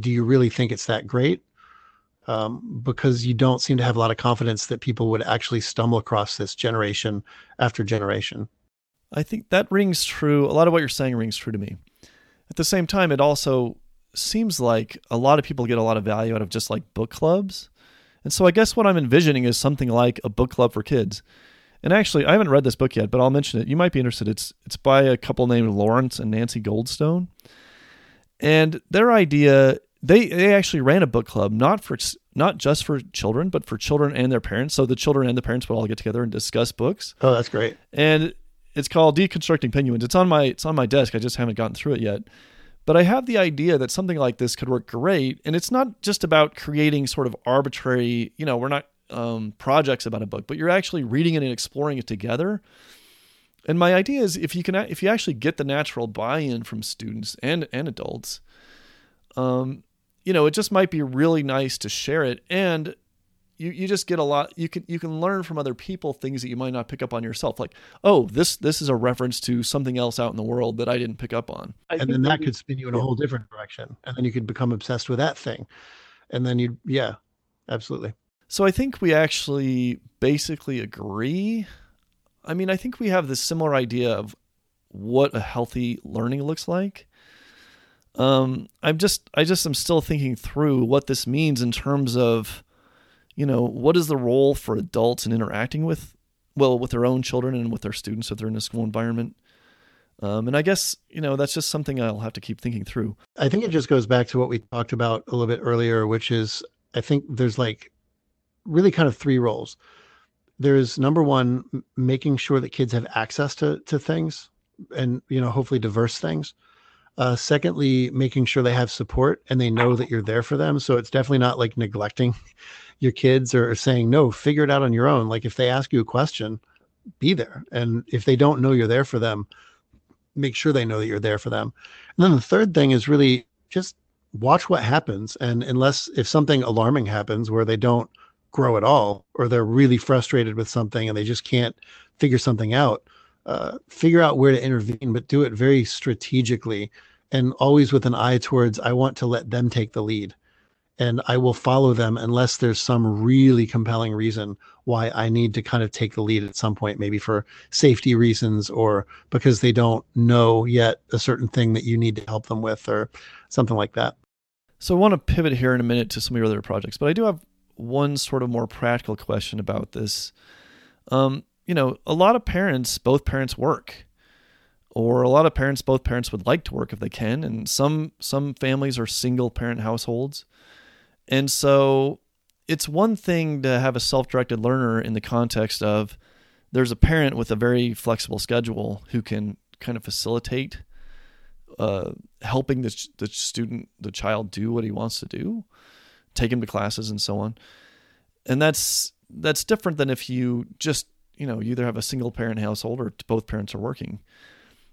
do you really think it's that great? Um, because you don't seem to have a lot of confidence that people would actually stumble across this generation after generation. I think that rings true. A lot of what you're saying rings true to me. At the same time, it also seems like a lot of people get a lot of value out of just like book clubs. And so I guess what I'm envisioning is something like a book club for kids. And actually, I haven't read this book yet, but I'll mention it. You might be interested. It's it's by a couple named Lawrence and Nancy Goldstone. And their idea they they actually ran a book club not for not just for children but for children and their parents. So the children and the parents would all get together and discuss books. Oh that's great. And it's called deconstructing penguins. It's on my it's on my desk. I just haven't gotten through it yet. But i have the idea that something like this could work great. And it's not just about creating sort of arbitrary you know we're not um, projects about a book but you're actually reading it and exploring it together. And my idea is if you can if you actually get the natural buy-in from students and and adults um, you know, it just might be really nice to share it. And you, you just get a lot you can you can learn from other people things that you might not pick up on yourself. Like oh this this is a reference to something else out in the world that i didn't pick up on. I and then that could spin you in a whole different direction and then you could become obsessed with that thing. And then you yeah absolutely. So i think we actually basically agree. I mean i think we have this similar idea of what a healthy learning looks like um, I'm just I just am still thinking through what this means in terms of, you know, what is the role for adults in interacting with, well, with their own children and with their students if they're in a school environment. Um, and I guess you know that's just something I'll have to keep thinking through. I think it just goes back to what we talked about a little bit earlier, which is I think there's like really kind of three roles. There's number one, making sure that kids have access to to things, and you know hopefully diverse things. Uh, secondly, making sure they have support and they know that you're there for them. So it's definitely not like neglecting your kids or saying, no, figure it out on your own. Like if they ask you a question, be there. And if they don't know you're there for them, make sure they know that you're there for them. And then the third thing is really just watch what happens. And unless if something alarming happens where they don't grow at all, or they're really frustrated with something and they just can't figure something out, uh, figure out where to intervene, but do it very strategically and always with an eye towards I want to let them take the lead. And I will follow them unless there's some really compelling reason why I need to kind of take the lead at some point, maybe for safety reasons or because they don't know yet a certain thing that you need to help them with or something like that. So I want to pivot here in a minute to some of your other projects, but I do have one sort of more practical question about this. Um, you know, a lot of parents, both parents work. Or a lot of parents, both parents would like to work if they can, and some some families are single parent households. And so it's one thing to have a self-directed learner in the context of there's a parent with a very flexible schedule who can kind of facilitate uh, helping the, the student, the child do what he wants to do, take him to classes and so on. And that's that's different than if you just you know, you either have a single parent household or both parents are working.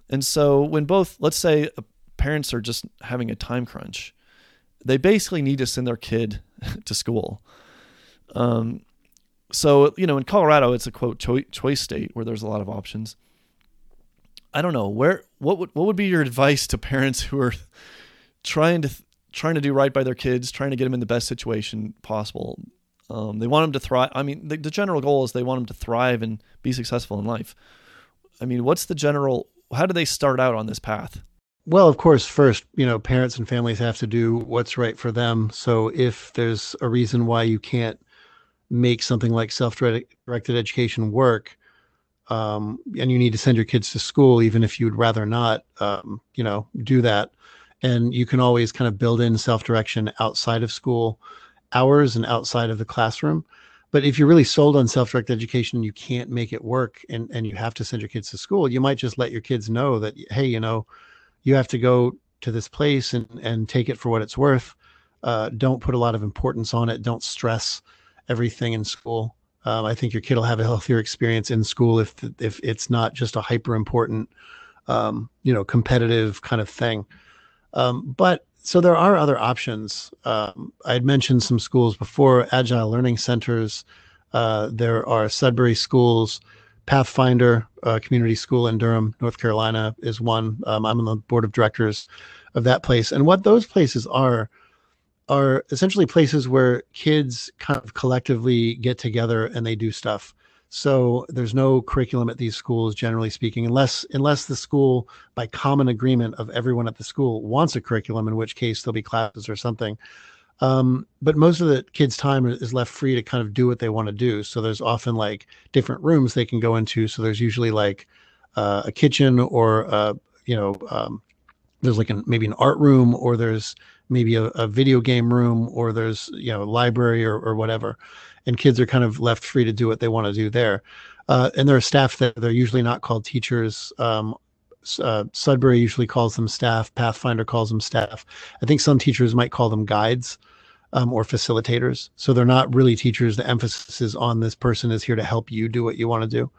And so when both, let's say uh, parents are just having a time crunch, they basically need to send their kid to school. Um, so, you know, in Colorado, it's a quote cho- choice state where there's a lot of options. I don't know where, what would, what would be your advice to parents who are trying to, trying to do right by their kids, trying to get them in the best situation possible? Um, they want them to thrive. I mean, the, the general goal is they want them to thrive and be successful in life. I mean, what's the general? How do they start out on this path? Well, of course, first, you know, parents and families have to do what's right for them. So if there's a reason why you can't make something like self-directed education work, um, and you need to send your kids to school, even if you'd rather not, um, you know, do that. And you can always kind of build in self-direction outside of school hours and outside of the classroom. But if you're really sold on self-directed education you can't make it work and, and you have to send your kids to school, you might just let your kids know that, hey, you know, you have to go to this place and and take it for what it's worth. Uh, don't put a lot of importance on it. Don't stress everything in school. Um, I think your kid will have a healthier experience in school if if it's not just a hyper important, um, you know, competitive kind of thing. Um, but so there are other options. Um, I had mentioned some schools before, Agile Learning Centers. Uh, there are Sudbury schools. Pathfinder uh, Community School in Durham, North Carolina, is one. Um, I'm on the board of directors of that place. And what those places are, are essentially places where kids kind of collectively get together and they do stuff. So there's no curriculum at these schools, generally speaking, unless unless the school, by common agreement of everyone at the school, wants a curriculum, in which case there'll be classes or something. Um, but most of the kids' time is left free to kind of do what they want to do. So there's often like different rooms they can go into. So there's usually like uh, a kitchen or uh, you know um, there's like an, maybe an art room or there's maybe a, a, video game room or there's you know library or, or whatever and kids are kind of left free to do what they want to do there uh, and there are staff that they're usually not called teachers um, uh, Sudbury usually calls them staff. Pathfinder calls them staff. I think some teachers might call them guides um, or facilitators. So they're not really teachers. The emphasis is on this person is here to help you do what you want to do.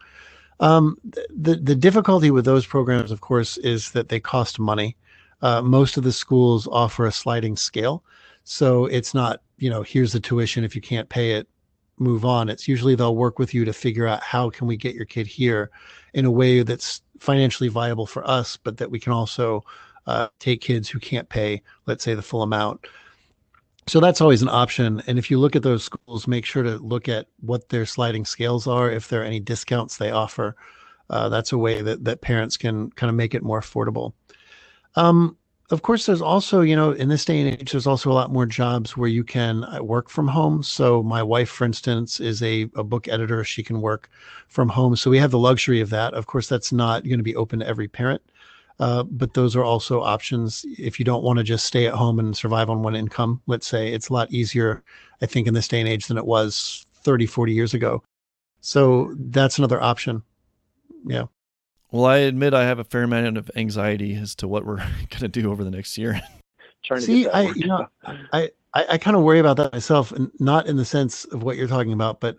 Um, the the difficulty with those programs, of course, is that they cost money. Uh, most of the schools offer a sliding scale, so it's not you know here's the tuition. If you can't pay it, move on. It's usually they'll work with you to figure out how can we get your kid here in a way that's financially viable for us, but that we can also uh, take kids who can't pay, let's say, the full amount. So that's always an option. And if you look at those schools, make sure to look at what their sliding scales are, if there are any discounts they offer. Uh, that's a way that, that parents can kind of make it more affordable. Um, of course, there's also, you know, in this day and age, there's also a lot more jobs where you can uh, work from home. So, my wife, for instance, is a, a book editor. She can work from home. So, we have the luxury of that. Of course, that's not going to be open to every parent, uh, but those are also options. If you don't want to just stay at home and survive on one income, let's say, it's a lot easier, I think, in this day and age than it was 30, 40 years ago. So, that's another option. Yeah. Well, I admit I have a fair amount of anxiety as to what we're going to do over the next year. See, I you know, I I, I kind of worry about that myself, and not in the sense of what you're talking about, but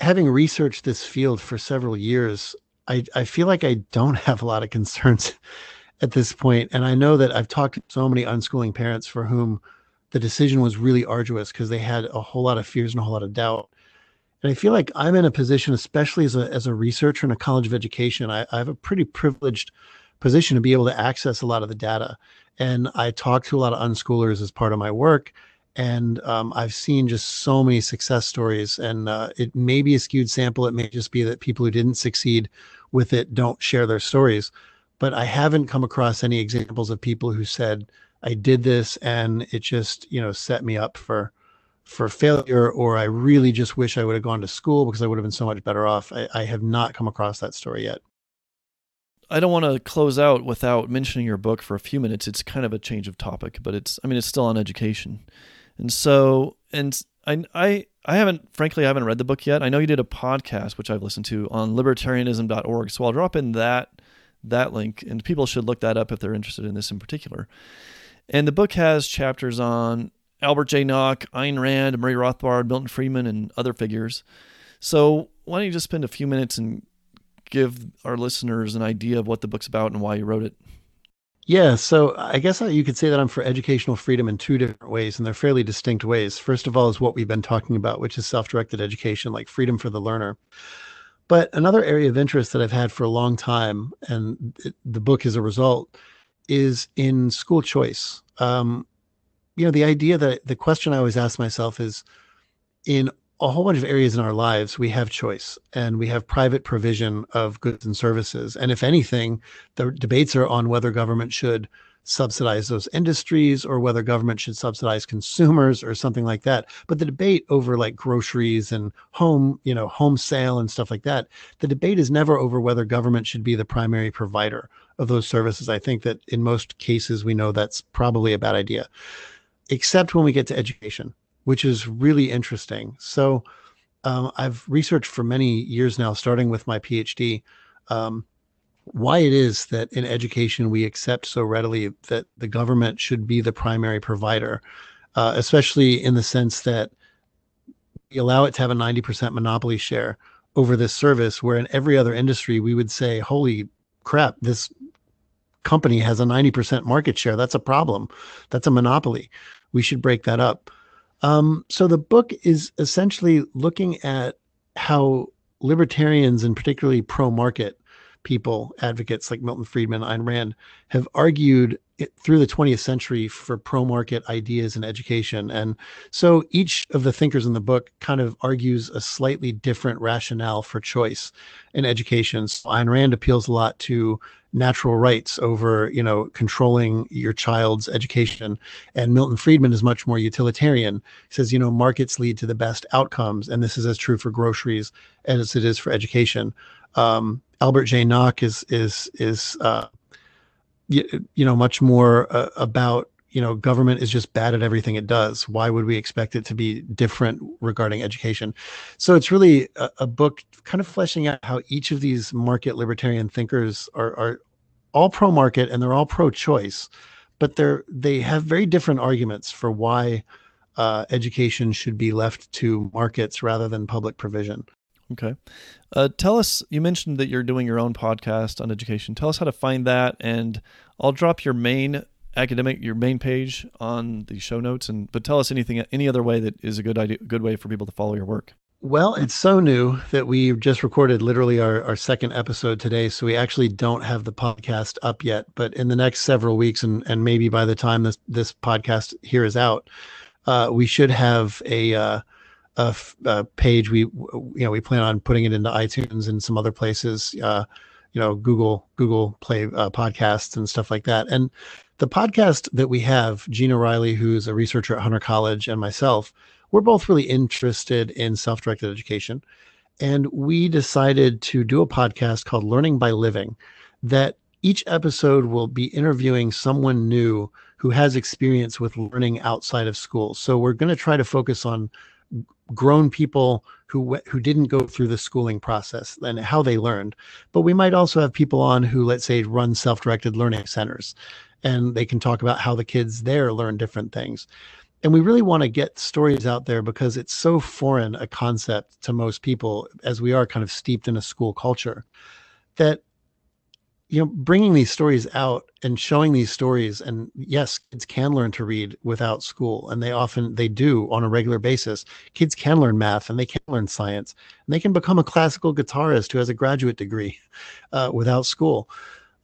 having researched this field for several years, I I feel like I don't have a lot of concerns at this point, and I know that I've talked to so many unschooling parents for whom the decision was really arduous because they had a whole lot of fears and a whole lot of doubt. And I feel like I'm in a position, especially as a, as a researcher in a college of education, I, I have a pretty privileged position to be able to access a lot of the data. And I talk to a lot of unschoolers as part of my work. And um, I've seen just so many success stories. And uh, it may be a skewed sample. It may just be that people who didn't succeed with it don't share their stories. But I haven't come across any examples of people who said, I did this and it just, you know, set me up for for failure or I really just wish I would have gone to school because I would have been so much better off. I, I have not come across that story yet. I don't want to close out without mentioning your book for a few minutes. It's kind of a change of topic, but it's I mean it's still on education. And so and I I I haven't frankly I haven't read the book yet. I know you did a podcast which I've listened to on libertarianism.org. So I'll drop in that that link and people should look that up if they're interested in this in particular. And the book has chapters on Albert J. Nock, Ayn Rand, Murray Rothbard, Milton Friedman, and other figures. So why don't you just spend a few minutes and give our listeners an idea of what the book's about and why you wrote it? Yeah, so I guess you could say that I'm for educational freedom in two different ways, and they're fairly distinct ways. First of all, is what we've been talking about, which is self directed education, like freedom for the learner. But another area of interest that I've had for a long time, and it, the book is a result, is in school choice. Um, you know, the idea that the question I always ask myself is in a whole bunch of areas in our lives, we have choice and we have private provision of goods and services. And if anything, the debates are on whether government should subsidize those industries or whether government should subsidize consumers or something like that. But the debate over like groceries and home, you know, home sale and stuff like that, the debate is never over whether government should be the primary provider of those services. I think that in most cases, we know that's probably a bad idea except when we get to education, which is really interesting. So um, I've researched for many years now, starting with my PhD, um, why it is that in education we accept so readily that the government should be the primary provider, uh, especially in the sense that we allow it to have a 90% monopoly share over this service, where in every other industry we would say, holy crap, this company has a 90% market share. That's a problem. That's a monopoly. We should break that up. Um, so the book is essentially looking at how libertarians and particularly pro market people, advocates like Milton Friedman, Ayn Rand, have argued through the 20th century for pro market ideas in education. And so each of the thinkers in the book kind of argues a slightly different rationale for choice in education. So Ayn Rand appeals a lot to natural rights over, you know, controlling your child's education. And Milton Friedman is much more utilitarian. He says, you know, markets lead to the best outcomes. And this is as true for groceries as it is for education. Um, Albert J. Nock is is is uh, you, you, know much more uh, about you know government is just bad at everything it does. Why would we expect it to be different regarding education? So it's really a, a book kind of fleshing out how each of these market libertarian thinkers are are all pro market and they're all pro choice, but they're they have very different arguments for why uh, education should be left to markets rather than public provision. Okay. Uh, tell us, you mentioned that you're doing your own podcast on education. Tell us how to find that. And I'll drop your main academic, your main page on the show notes. And but tell us anything, any other way that is a good idea, good way for people to follow your work. Well, it's so new that we just recorded literally our, our second episode today. So we actually don't have the podcast up yet. But in the next several weeks, and, and maybe by the time this, this podcast here is out, uh, we should have a, uh, a, a, page. We you know we plan on putting it into iTunes and some other places. Uh, you know, Google Google Play uh, podcasts and stuff like that. And the podcast that we have, Gina Riley, who's a researcher at Hunter College, and myself, we're both really interested in self-directed education, and we decided to do a podcast called Learning by Living. That each episode will be interviewing someone new who has experience with learning outside of school. So we're going to try to focus on grown people who who didn't go through the schooling process and how they learned. But we might also have people on who let's say run self-directed learning centers and they can talk about how the kids there learn different things. And we really want to get stories out there because it's so foreign a concept to most people as we are kind of steeped in a school culture that you know bringing these stories out and showing these stories and yes kids can learn to read without school and they often they do on a regular basis. Kids can learn math and they can learn science and they can become a classical guitarist who has a graduate degree uh, without school.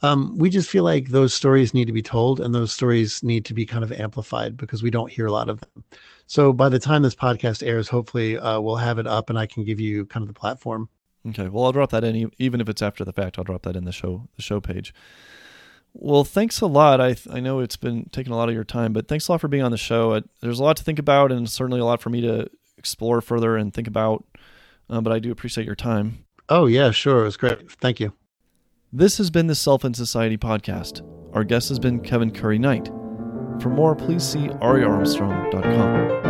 Um, we just feel like those stories need to be told and those stories need to be kind of amplified because we don't hear a lot of them. So by the time this podcast airs hopefully uh, we'll have it up and i can give you kind of the platform Okay. Well, I'll drop that in, even if it's after the fact. I'll drop that in the show the show page. Well, thanks a lot. I I know it's been taking a lot of your time, but thanks a lot for being on the show. there's a lot to think about, and certainly a lot for me to explore further and think about. Uh, but I do appreciate your time. Oh yeah, sure. It was great. Thank you. This has been the Self and Society podcast. Our guest has been Kevin Currie-Knight. For more, please see ariarmstrong.com.